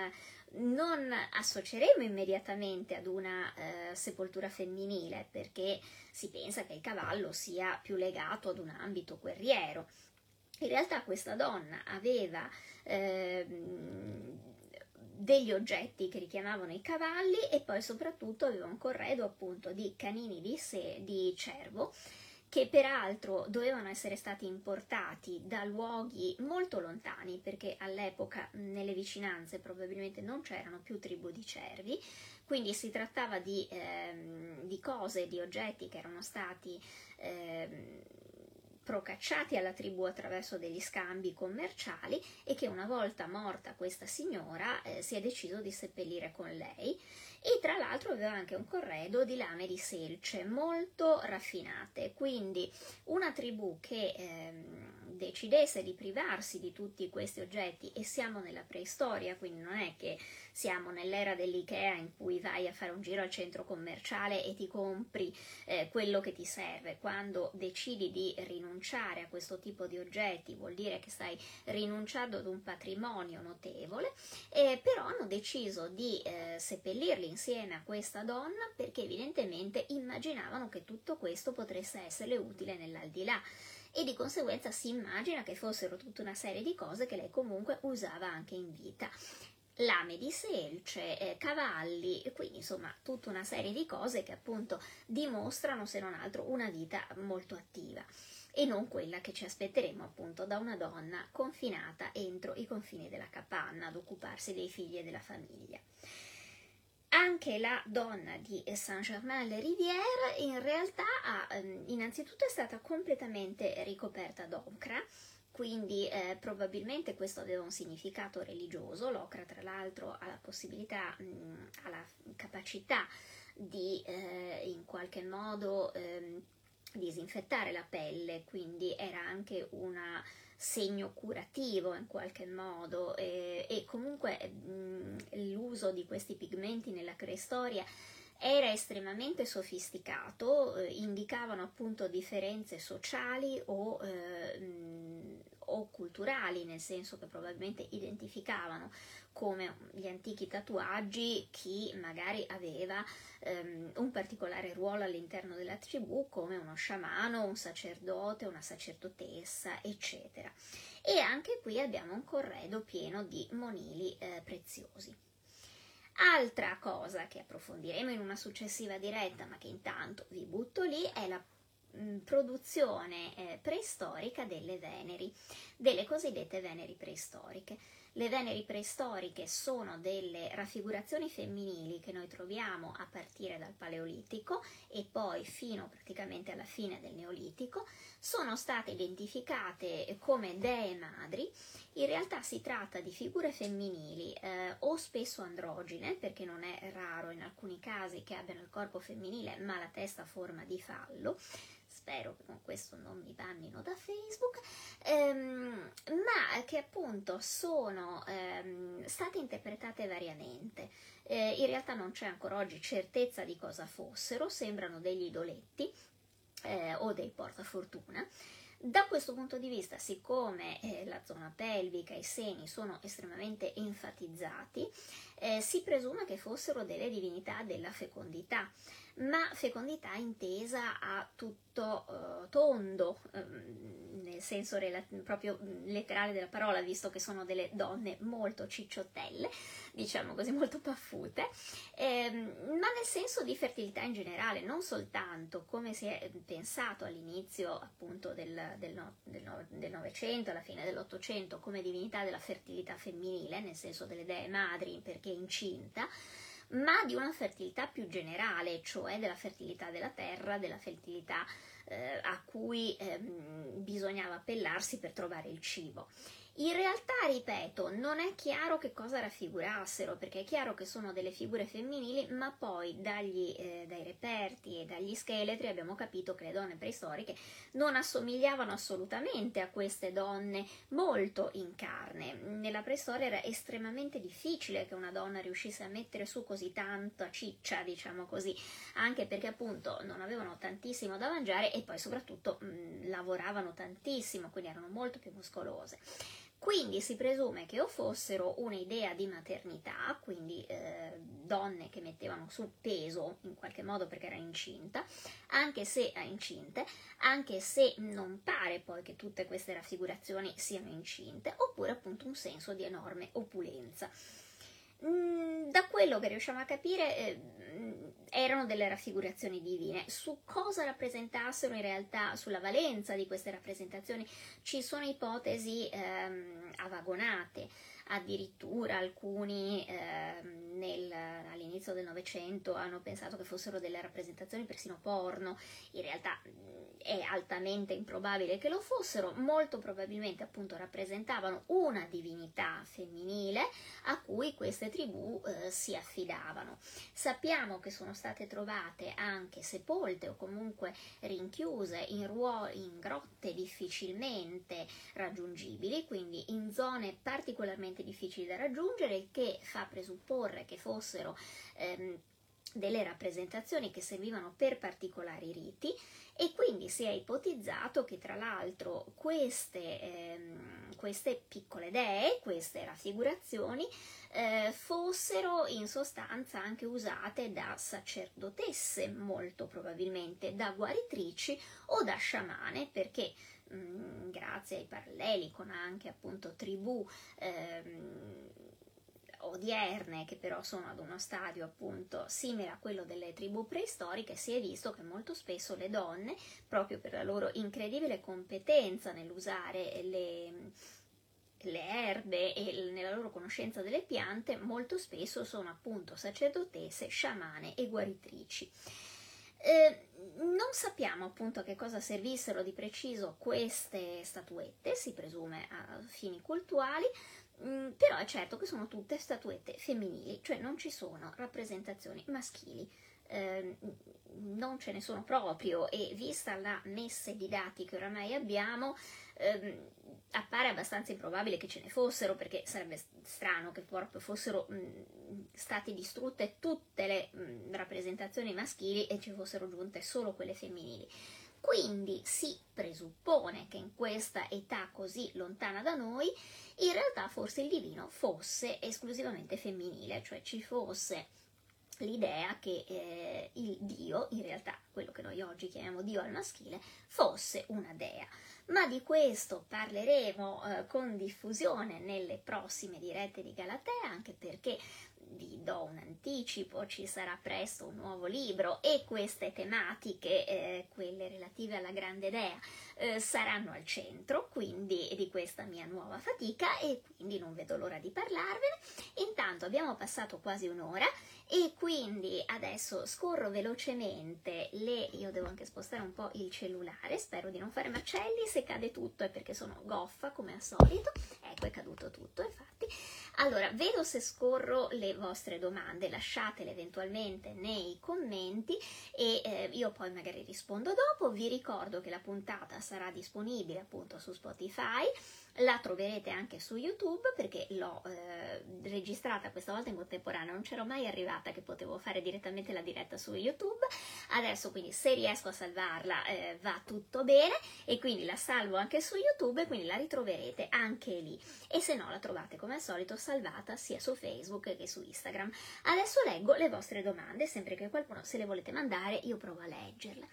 non, associeremo immediatamente ad una eh, sepoltura femminile perché si pensa che il cavallo sia più legato ad un ambito guerriero. In realtà questa donna aveva ehm, degli oggetti che richiamavano i cavalli e poi soprattutto aveva un corredo appunto di canini di, se, di cervo che peraltro dovevano essere stati importati da luoghi molto lontani perché all'epoca nelle vicinanze probabilmente non c'erano più tribù di cervi, quindi si trattava di, ehm, di cose, di oggetti che erano stati ehm, procacciati alla tribù attraverso degli scambi commerciali e che una volta morta questa signora eh, si è deciso di seppellire con lei. E tra l'altro aveva anche un corredo di lame di selce molto raffinate, quindi una tribù che ehm, decidesse di privarsi di tutti questi oggetti e siamo nella preistoria, quindi non è che siamo nell'era dell'IKEA in cui vai a fare un giro al centro commerciale e ti compri eh, quello che ti serve. Quando decidi di rinunciare a questo tipo di oggetti vuol dire che stai rinunciando ad un patrimonio notevole, eh, però hanno deciso di eh, seppellirli insieme a questa donna perché evidentemente immaginavano che tutto questo potesse essere utile nell'aldilà e di conseguenza si immagina che fossero tutta una serie di cose che lei comunque usava anche in vita lame di selce, eh, cavalli, quindi insomma tutta una serie di cose che appunto dimostrano se non altro una vita molto attiva e non quella che ci aspetteremo appunto da una donna confinata entro i confini della capanna ad occuparsi dei figli e della famiglia. Anche la donna di Saint-Germain-le-Rivière in realtà ha, ehm, innanzitutto è stata completamente ricoperta d'ocra, quindi eh, probabilmente questo aveva un significato religioso. L'ocra, tra l'altro, ha la possibilità, mh, ha la capacità di eh, in qualche modo eh, disinfettare la pelle, quindi era anche un segno curativo in qualche modo e, e comunque mh, l'uso di questi pigmenti nella preistoria era estremamente sofisticato, eh, indicavano appunto differenze sociali o eh, o culturali, nel senso che probabilmente identificavano come gli antichi tatuaggi chi magari aveva um, un particolare ruolo all'interno della tribù come uno sciamano, un sacerdote, una sacerdotessa, eccetera. E anche qui abbiamo un corredo pieno di monili eh, preziosi. Altra cosa che approfondiremo in una successiva diretta, ma che intanto vi butto lì, è la Mm, produzione eh, preistorica delle Veneri, delle cosiddette Veneri preistoriche. Le Veneri preistoriche sono delle raffigurazioni femminili che noi troviamo a partire dal Paleolitico e poi fino praticamente alla fine del Neolitico, sono state identificate come dee madri. In realtà si tratta di figure femminili eh, o spesso androgine, perché non è raro in alcuni casi che abbiano il corpo femminile ma la testa a forma di fallo spero che con questo non mi bannino da Facebook, ehm, ma che appunto sono ehm, state interpretate variamente. Eh, in realtà non c'è ancora oggi certezza di cosa fossero, sembrano degli idoletti eh, o dei portafortuna Da questo punto di vista, siccome eh, la zona pelvica e i seni sono estremamente enfatizzati, eh, si presume che fossero delle divinità della fecondità ma fecondità intesa a tutto uh, tondo, um, nel senso rela- proprio letterale della parola, visto che sono delle donne molto cicciottelle, diciamo così, molto paffute, ehm, ma nel senso di fertilità in generale, non soltanto come si è pensato all'inizio appunto del, del, no, del, no, del Novecento, alla fine dell'Ottocento, come divinità della fertilità femminile, nel senso delle dee madri perché incinta, ma di una fertilità più generale, cioè della fertilità della terra, della fertilità eh, a cui eh, bisognava appellarsi per trovare il cibo. In realtà, ripeto, non è chiaro che cosa raffigurassero, perché è chiaro che sono delle figure femminili, ma poi dagli, eh, dai reperti e dagli scheletri abbiamo capito che le donne preistoriche non assomigliavano assolutamente a queste donne molto in carne. Nella preistoria era estremamente difficile che una donna riuscisse a mettere su così tanta ciccia, diciamo così, anche perché appunto non avevano tantissimo da mangiare e poi soprattutto mh, lavoravano tantissimo, quindi erano molto più muscolose. Quindi si presume che o fossero un'idea di maternità, quindi eh, donne che mettevano su peso in qualche modo perché era incinta, anche se è incinte, anche se non pare poi che tutte queste raffigurazioni siano incinte, oppure appunto un senso di enorme opulenza. Mm, da quello che riusciamo a capire eh, erano delle raffigurazioni divine. Su cosa rappresentassero in realtà, sulla valenza di queste rappresentazioni, ci sono ipotesi ehm, avagonate. Addirittura alcuni ehm, nel, all'inizio del Novecento hanno pensato che fossero delle rappresentazioni persino porno. In realtà è altamente improbabile che lo fossero, molto probabilmente appunto rappresentavano una divinità femminile a cui queste tribù eh, si affidavano. Sappiamo che sono state trovate anche sepolte o comunque rinchiuse in, ruo- in grotte difficilmente raggiungibili, quindi in zone particolarmente difficili da raggiungere, il che fa presupporre che fossero ehm, delle rappresentazioni che servivano per particolari riti e quindi si è ipotizzato che tra l'altro queste, ehm, queste piccole dee, queste raffigurazioni, eh, fossero in sostanza anche usate da sacerdotesse, molto probabilmente da guaritrici o da sciamane, perché mm, grazie ai paralleli con anche appunto tribù ehm, odierne, che però sono ad uno stadio appunto simile a quello delle tribù preistoriche, si è visto che molto spesso le donne, proprio per la loro incredibile competenza nell'usare le, le erbe e nella loro conoscenza delle piante, molto spesso sono appunto sacerdotesse, sciamane e guaritrici. Non sappiamo appunto a che cosa servissero di preciso queste statuette, si presume a fini cultuali, Mm, però è certo che sono tutte statuette femminili, cioè non ci sono rappresentazioni maschili. Eh, non ce ne sono proprio e vista la messe di dati che oramai abbiamo ehm, appare abbastanza improbabile che ce ne fossero perché sarebbe strano che fossero mh, mm, state distrutte tutte le mh, mm, rappresentazioni maschili e ci fossero giunte solo quelle femminili. Quindi si presuppone che in questa età così lontana da noi in realtà forse il divino fosse esclusivamente femminile, cioè ci fosse l'idea che eh, il Dio, in realtà quello che noi oggi chiamiamo Dio al maschile, fosse una dea. Ma di questo parleremo eh, con diffusione nelle prossime dirette di Galatea, anche perché vi do un anticipo, ci sarà presto un nuovo libro e queste tematiche, eh, quelle relative alla grande dea, eh, saranno al centro quindi di questa mia nuova fatica e quindi non vedo l'ora di parlarvene. Intanto abbiamo passato quasi un'ora e quindi adesso scorro velocemente le io devo anche spostare un po' il cellulare spero di non fare macelli se cade tutto è perché sono goffa come al solito. Ecco è caduto tutto infatti. Allora vedo se scorro le vostre domande lasciatele eventualmente nei commenti e eh, io poi magari rispondo dopo. Vi ricordo che la puntata sarà disponibile appunto su Spotify La troverete anche su YouTube perché l'ho eh, registrata questa volta in contemporanea, non c'ero mai arrivata che potevo fare direttamente la diretta su YouTube. Adesso quindi se riesco a salvarla eh, va tutto bene e quindi la salvo anche su YouTube e quindi la ritroverete anche lì. E se no la trovate come al solito salvata sia su Facebook che su Instagram. Adesso leggo le vostre domande, sempre che qualcuno se le volete mandare io provo a leggerle.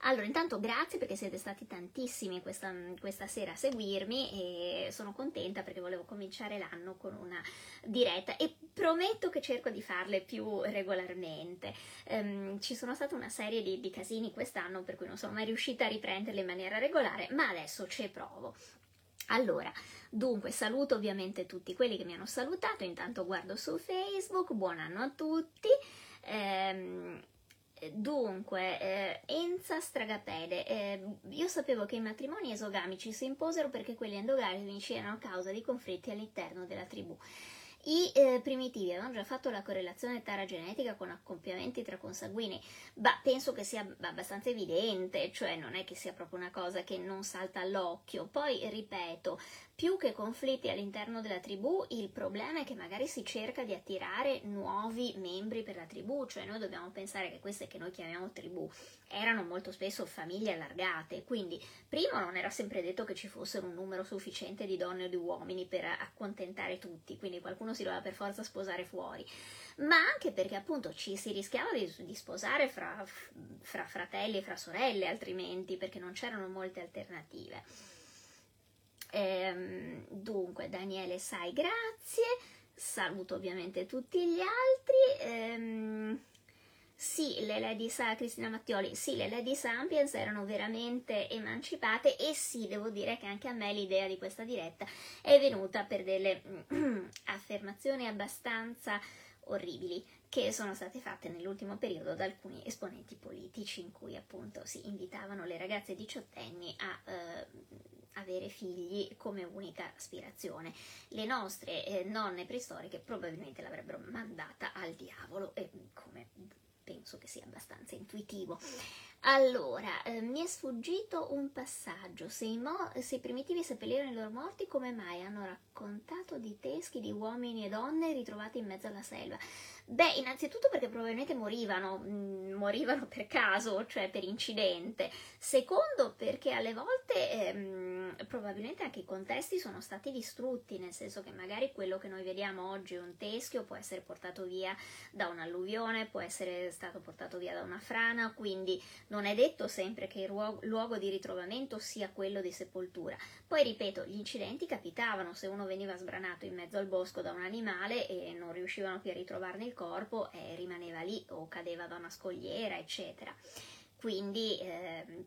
Allora, intanto grazie perché siete stati tantissimi questa, questa, sera a seguirmi e sono contenta perché volevo cominciare l'anno con una diretta e prometto che cerco di farle più regolarmente. Um, ci sono state una serie di, di casini quest'anno per cui non sono mai riuscita a riprenderle in maniera regolare, ma adesso ci provo. Allora, dunque saluto ovviamente tutti quelli che mi hanno salutato, intanto guardo su Facebook, buon anno a tutti. Ehm, Dunque, eh, Enza Stragapede, eh, io sapevo che i matrimoni esogamici si imposero perché quelli endogamici erano causa di conflitti all'interno della tribù. I eh, primitivi avevano già fatto la correlazione taragenetica con accoppiamenti tra consanguini, ma penso che sia abbastanza evidente, cioè non è che sia proprio una cosa che non salta all'occhio. Poi, ripeto, più che conflitti all'interno della tribù, il problema è che magari si cerca di attirare nuovi membri per la tribù, cioè noi dobbiamo pensare che queste che noi chiamiamo tribù erano molto spesso famiglie allargate, quindi primo non era sempre detto che ci fossero un numero sufficiente di donne o di uomini per accontentare tutti, quindi qualcuno si doveva per forza sposare fuori, ma anche perché appunto ci si rischiava di, di sposare fra, fra fratelli e fra sorelle altrimenti, perché non c'erano molte alternative. Ehm, dunque, Daniele Sai, grazie. Saluto ovviamente tutti gli altri. Ehm, sì, le Lady Sa, Cristina Mattioli, sì, le Lady Sapiens erano veramente emancipate e sì, devo dire che anche a me l'idea di questa diretta è venuta per delle affermazioni abbastanza orribili che sono state fatte nell'ultimo periodo da alcuni esponenti politici in cui appunto si invitavano le ragazze diciottenni a eh, avere figli come unica aspirazione. Le nostre eh, nonne preistoriche probabilmente l'avrebbero mandata al diavolo, e come penso che sia abbastanza intuitivo. Allora, eh, mi è sfuggito un passaggio. Se i, mo- se i primitivi seppellirono i loro morti, come mai hanno raccontato di teschi di uomini e donne ritrovati in mezzo alla selva? Beh, innanzitutto perché probabilmente morivano, mh, mm, morivano per caso, cioè per incidente. Secondo perché alle volte ehm, probabilmente anche i contesti sono stati distrutti, nel senso che magari quello che noi vediamo oggi è un teschio, può essere portato via da un'alluvione, può essere stato portato via da una frana, quindi non è detto sempre che il luogo, luogo di ritrovamento sia quello di sepoltura. Poi ripeto, gli incidenti capitavano, se uno veniva sbranato in mezzo al bosco da un animale e non riuscivano più a ritrovarne il corpo eh, rimaneva lì o cadeva da una scogliera, eccetera. Quindi, eh,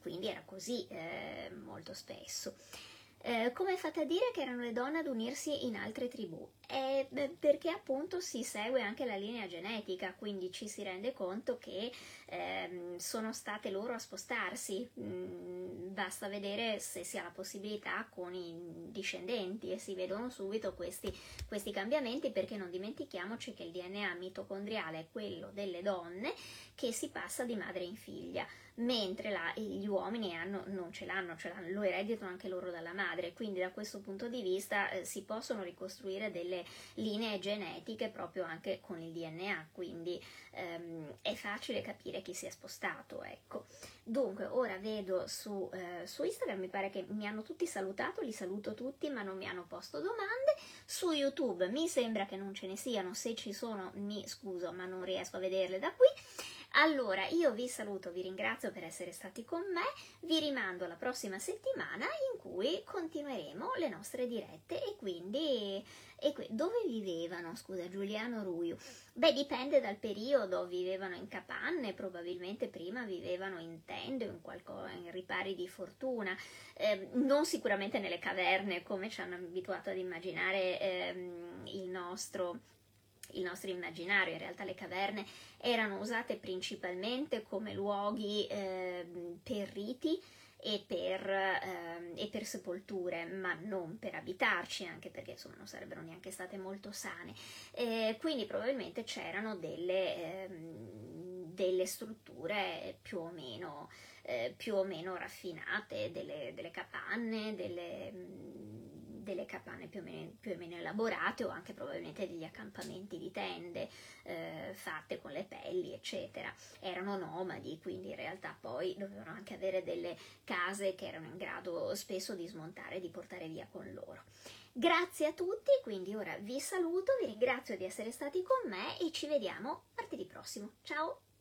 quindi era così eh, molto spesso. Eh, come fate a dire che erano le donne ad unirsi in altre tribù? Eh, perché appunto si segue anche la linea genetica, quindi ci si rende conto che eh, sono state loro a spostarsi. Mm, basta vedere se si ha la possibilità con i discendenti e si vedono subito questi, questi cambiamenti perché non dimentichiamoci che il DNA mitocondriale è quello delle donne che si passa di madre in figlia mentre la, gli uomini hanno, non ce l'hanno, ce l'hanno, lo ereditano anche loro dalla madre, quindi da questo punto di vista eh, si possono ricostruire delle linee genetiche proprio anche con il DNA, quindi ehm, è facile capire chi si è spostato, ecco. Dunque, ora vedo su, eh, su Instagram, mi pare che mi hanno tutti salutato, li saluto tutti, ma non mi hanno posto domande. Su YouTube mi sembra che non ce ne siano, se ci sono mi scuso, ma non riesco a vederle da qui. Allora, io vi saluto, vi ringrazio per essere stati con me, vi rimando alla prossima settimana in cui continueremo le nostre dirette e quindi e que- dove vivevano, scusa, Giuliano Ruiu? Beh, dipende dal periodo, vivevano in capanne, probabilmente prima vivevano in tende, in, qualco- in ripari di fortuna, eh, non sicuramente nelle caverne come ci hanno abituato ad immaginare ehm, il nostro il nostro immaginario, in realtà le caverne erano usate principalmente come luoghi eh, per riti e per, eh, e per, sepolture, ma non per abitarci, anche perché insomma non sarebbero neanche state molto sane. Eh, quindi probabilmente c'erano delle, ehm, delle strutture più o meno, eh, più o meno raffinate, delle, delle capanne, delle delle capanne più o, meno, più o, meno, elaborate o anche probabilmente degli accampamenti di tende eh, fatte con le pelli, eccetera. Erano nomadi, quindi in realtà poi dovevano anche avere delle case che erano in grado spesso di smontare e di portare via con loro. Grazie a tutti, quindi ora vi saluto, vi ringrazio di essere stati con me e ci vediamo martedì prossimo. Ciao!